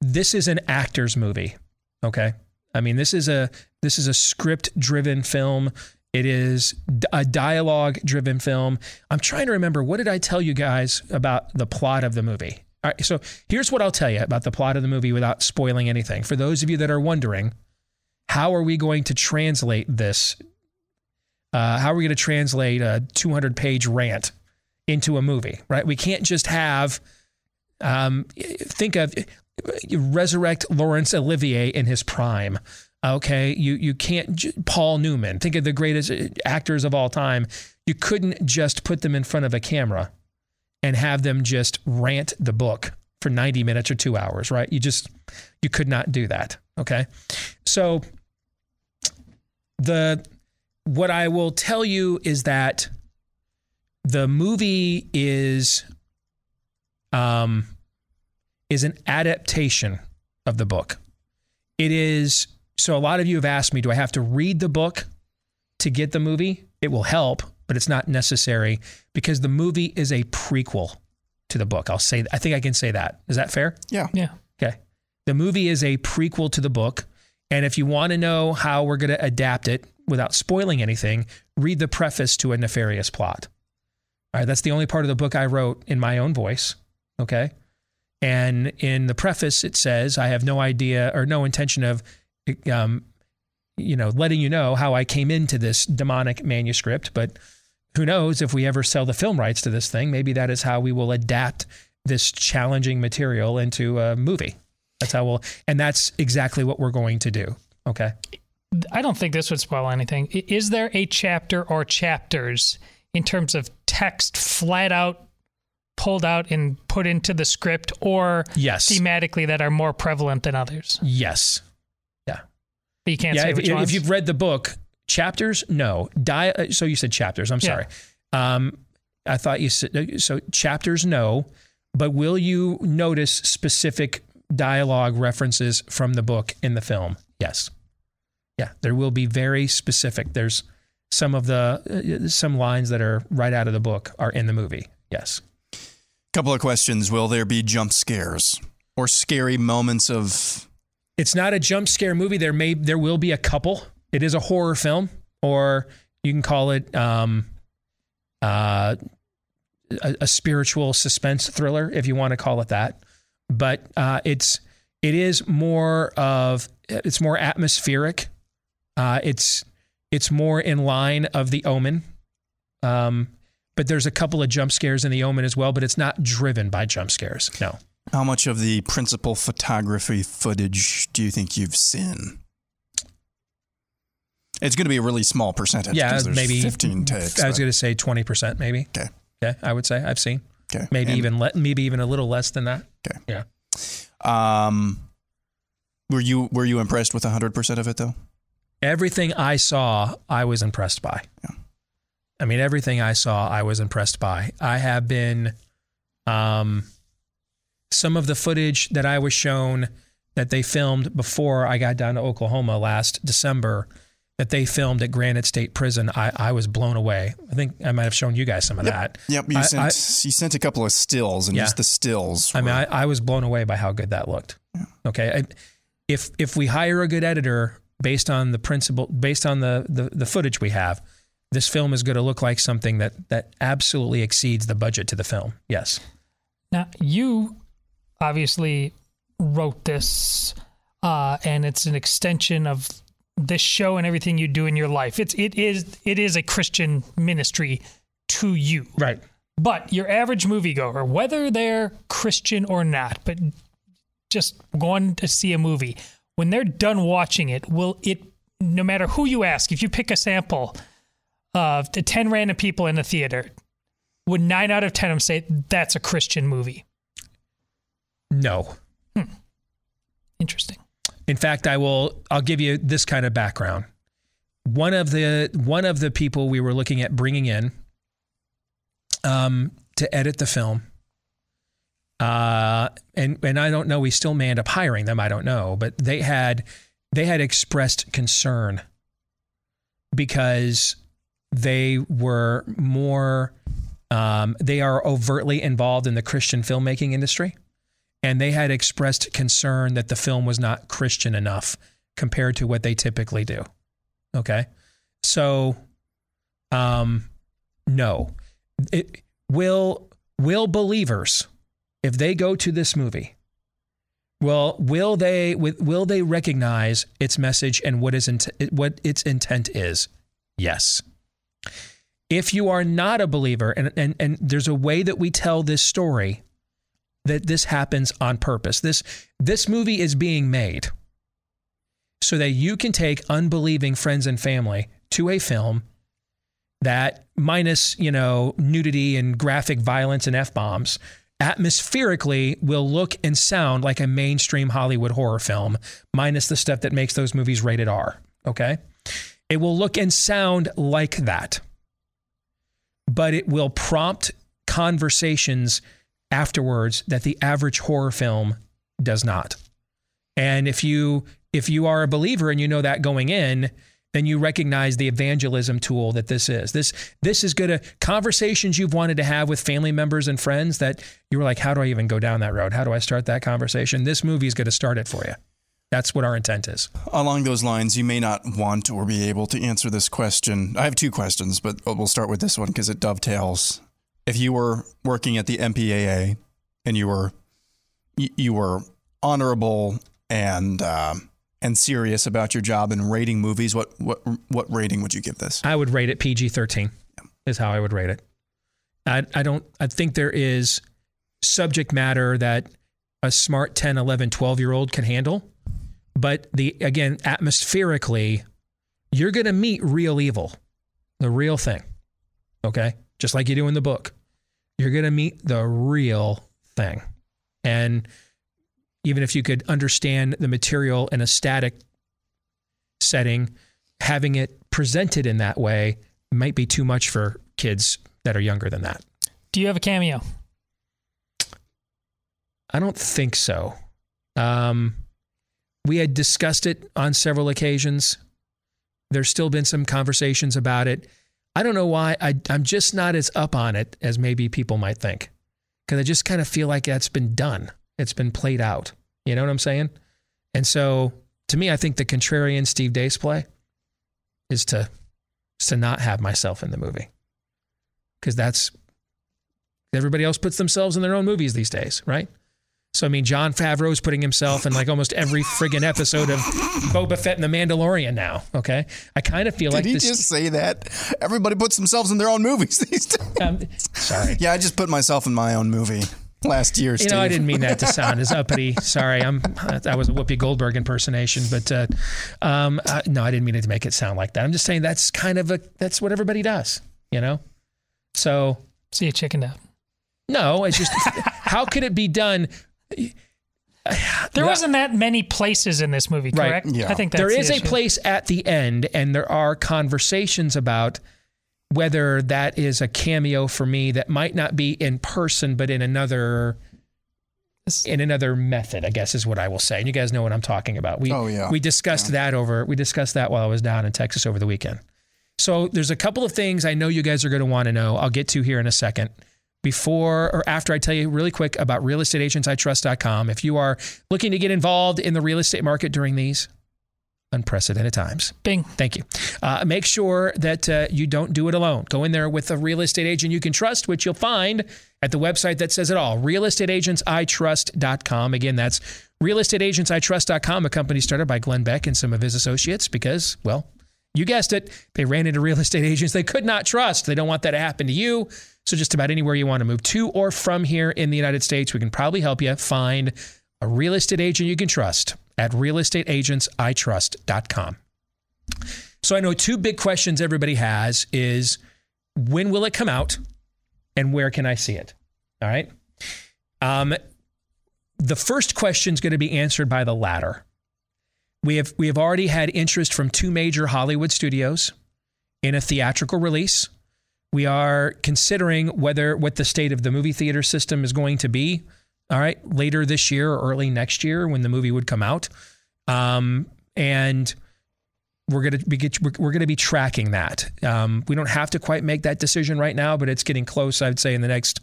this is an actor's movie. Okay, I mean, this is a this is a script driven film. it is a dialogue driven film. I'm trying to remember what did I tell you guys about the plot of the movie. All right, so here's what I'll tell you about the plot of the movie without spoiling anything. For those of you that are wondering, how are we going to translate this? Uh, how are we going to translate a 200 page rant into a movie, right? We can't just have, um, think of, resurrect Laurence Olivier in his prime. Okay, you you can't Paul Newman. Think of the greatest uh, actors of all time. You couldn't just put them in front of a camera and have them just rant the book for 90 minutes or 2 hours, right? You just you could not do that, okay? So the what I will tell you is that the movie is um is an adaptation of the book. It is so a lot of you have asked me do I have to read the book to get the movie? It will help, but it's not necessary because the movie is a prequel to the book. I'll say I think I can say that. Is that fair? Yeah. Yeah. Okay. The movie is a prequel to the book. And if you want to know how we're going to adapt it without spoiling anything, read the preface to A Nefarious Plot. All right. That's the only part of the book I wrote in my own voice. Okay. And in the preface, it says, I have no idea or no intention of, um, you know, letting you know how I came into this demonic manuscript. But who knows if we ever sell the film rights to this thing? Maybe that is how we will adapt this challenging material into a movie. That's how we'll, and that's exactly what we're going to do. Okay. I don't think this would spoil anything. Is there a chapter or chapters in terms of text flat out pulled out and put into the script or Yes. thematically that are more prevalent than others? Yes. Yeah. But you can't yeah, say if, if you've read the book, chapters, no. Di- uh, so you said chapters. I'm Yeah. sorry. Um, I thought you said uh, so. Chapters, no. But will you notice specific dialogue references from the book in the film? Yes. Yeah, there will be very specific. There's some of the uh, some lines that are right out of the book are in the movie. Yes. Couple of questions. Will there be jump scares or scary moments of It's not a jump scare movie. There may there will be a couple. It is a horror film, or you can call it um, uh, a, a spiritual suspense thriller, if you want to call it that. But uh, it's it is more of it's more atmospheric. Uh, it's it's more in line of the Omen. Um, but there's a couple of jump scares in the Omen as well. But it's not driven by jump scares. No. how much of the principal photography footage do you think you've seen? It's going to be a really small percentage. Yeah, maybe 15 takes. I was going to say twenty percent, maybe. Okay. Yeah, I would say I've seen. Okay. Maybe And- even le- maybe even a little less than that. Okay. Yeah. Um, were you were you impressed with 100% of it though? Everything I saw, I was impressed by. Yeah. I mean, everything I saw, I was impressed by. I have been, um, some of the footage that I was shown that they filmed before I got down to Oklahoma last December, that they filmed at Granite State Prison. I, I was blown away. I think I might have shown you guys some of that. Yep, you I- sent I- you sent a couple of stills and Yeah. just the stills. I mean, I, I was blown away by how good that looked. Okay, I, if if we hire a good editor based on the principle, based on the, the the footage we have, this film is going to look like something that that absolutely exceeds the budget to the film. Yes. Now, you obviously wrote this, uh, and it's an extension of this show and everything you do in your life. It's it is it is a Christian ministry to you, right? But your average moviegoer, whether they're Christian or not, but just going to see a movie, when they're done watching it, will it? No matter who you ask, if you pick a sample of the ten random people in the theater, would nine out of ten of them say that's a Christian movie? No. Hmm. Interesting. In fact, I will. I'll give you this kind of background. One of the one of the people we were looking at bringing in um, to edit the film, uh, and and I don't know. We still may end up hiring them. I don't know, but they had they had expressed concern because they were more. Um, they are overtly involved in the Christian filmmaking industry and they had expressed concern that the film was not Christian enough compared to what they typically do. Okay. So, um, no. It, will will believers, if they go to this movie, well, will they will they recognize its message and what is int- what its intent is? Yes. If you are not a believer, and, and, and there's a way that we tell this story that this happens on purpose. This this movie is being made so that you can take unbelieving friends and family to a film that minus, you know, nudity and graphic violence and F-bombs atmospherically will look and sound like a mainstream Hollywood horror film minus the stuff that makes those movies rated R, okay? It will look and sound like that. But it will prompt conversations afterwards that the average horror film does not. And if you if you are a believer and you know that going in, then you recognize the evangelism tool that this is. This this is good to conversations you've wanted to have with family members and friends that you were like, how do I even go down that road? How do I start that conversation? This movie is going to start it for you. That's what our intent is. Along those lines, you may not want or be able to answer this question. I have two questions, but we'll start with this one because it dovetails. If you were working at the MPAA and you were you were honorable and um, and serious about your job and rating movies, what what what rating would you give this? I would rate it PG 13, is how I would rate it. I, I don't, I think there is subject matter that a smart 10, 11, 12 year old can handle. But the, again, atmospherically, you're going to meet real evil, the real thing. Okay. Just like you do in the book. You're going to meet the real thing. And even if you could understand the material in a static setting, having it presented in that way might be too much for kids that are younger than that. Do you have a cameo? I don't think so. Um, we had discussed it on several occasions. There's still been some conversations about it. I don't know why. I, I'm just not as up on it as maybe people might think. Because I just kind of feel like that's been done. It's been played out. You know what I'm saying? And so to me, I think the contrarian Steve Deace play is to, is to not have myself in the movie. Because that's everybody else puts themselves in their own movies these days, right? So I mean, Jon Favreau's putting himself in like almost every friggin' episode of Boba Fett and The Mandalorian now. Okay, I kind of feel Did like he this. just say that? Everybody puts themselves in their own movies *laughs* these days. Um, sorry. Yeah, I just put myself in my own movie last year. You know, I didn't mean that to *laughs* sound as uppity. Sorry, I'm that was a Whoopi Goldberg impersonation, but uh, um, uh, no, I didn't mean it to make it sound like that. I'm just saying that's kind of a that's what everybody does, you know. So see you chickened out. No, it's just *laughs* how could it be done? *sighs* There wasn't that many places in this movie, correct? I think that's there the a place at the end, and there are conversations about whether that is a cameo for me that might not be in person, but in another in another method. I guess is what I will say. And you guys know what I'm talking about. We Oh, yeah. we discussed that over we discussed that while I was down in Texas over the weekend. So there's a couple of things I know you guys are going to want to know. I'll get to here in a second. Before or after I tell you really quick about realestateagentsitrust.com, if you are looking to get involved in the real estate market during these unprecedented times. Bing. Thank you. Uh, make sure that uh, you don't do it alone. Go in there with a real estate agent you can trust, which you'll find at the website that says it all realestateagentsitrust.com. Again, that's realestateagentsitrust.com, a company started by Glenn Beck and some of his associates because, well, you guessed it, they ran into real estate agents they could not trust. They don't want that to happen to you. So, just about anywhere you want to move to or from here in the United States, we can probably help you find a real estate agent you can trust at realestateagentsitrust.com. So I know two big questions everybody has is when will it come out and where can I see it? All right. Um, the first question is going to be answered by the latter. We have we have already had interest from two major Hollywood studios in a theatrical release. We are considering whether what the state of the movie theater system is going to be. All right, later this year or early next year when the movie would come out, um, and we're gonna be we're, we're gonna be tracking that. Um, we don't have to quite make that decision right now, but it's getting close. I'd say in the next,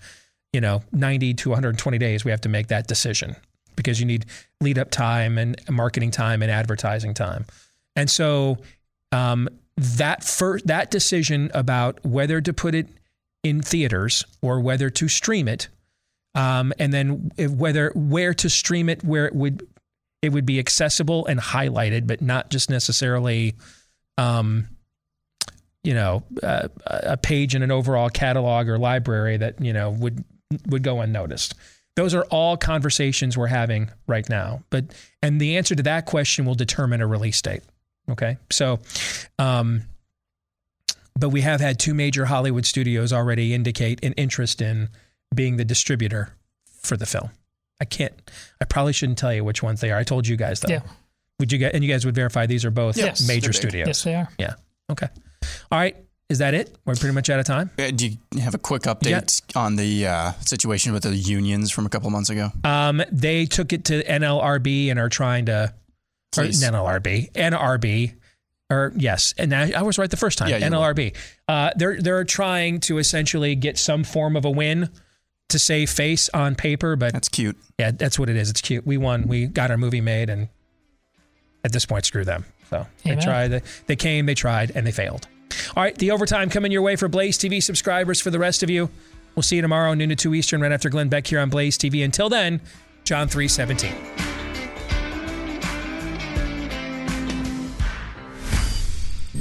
you know, 90 to 120 days, we have to make that decision because you need lead up time and marketing time and advertising time, and so um, that first that decision about whether to put it in theaters or whether to stream it, um, and then whether where to stream it, where it would it would be accessible and highlighted, but not just necessarily, um, you know, uh, a page in an overall catalog or library that you know would would go unnoticed. Those are all conversations we're having right now. But and the answer to that question will determine a release date. Okay, so. Um, but we have had two major Hollywood studios already indicate an interest in being the distributor for the film. I can't. I probably shouldn't tell you which ones they are. I told you guys though. Yeah. Would you get? And you guys would verify these are both Yes. major studios. Yes, they are. Yeah. Okay. All right. Is that it? We're pretty much out of time. Uh, Do you have a quick update on the uh, situation with the unions from a couple months ago? Um, they took it to NLRB and are trying to. Or Please. NLRB, NRB, or yes, and I, I was right the first time. Yeah, NLRB. Uh, they're they're trying to essentially get some form of a win to save face on paper, but that's cute. Yeah, that's what it is. It's cute. We won. We got our movie made, and at this point, screw them. So they tried. They, they came. They tried, and they failed. All right, the overtime coming your way for Blaze TV subscribers. For the rest of you, we'll see you tomorrow noon to two Eastern, right after Glenn Beck here on Blaze TV. Until then, John three seventeen.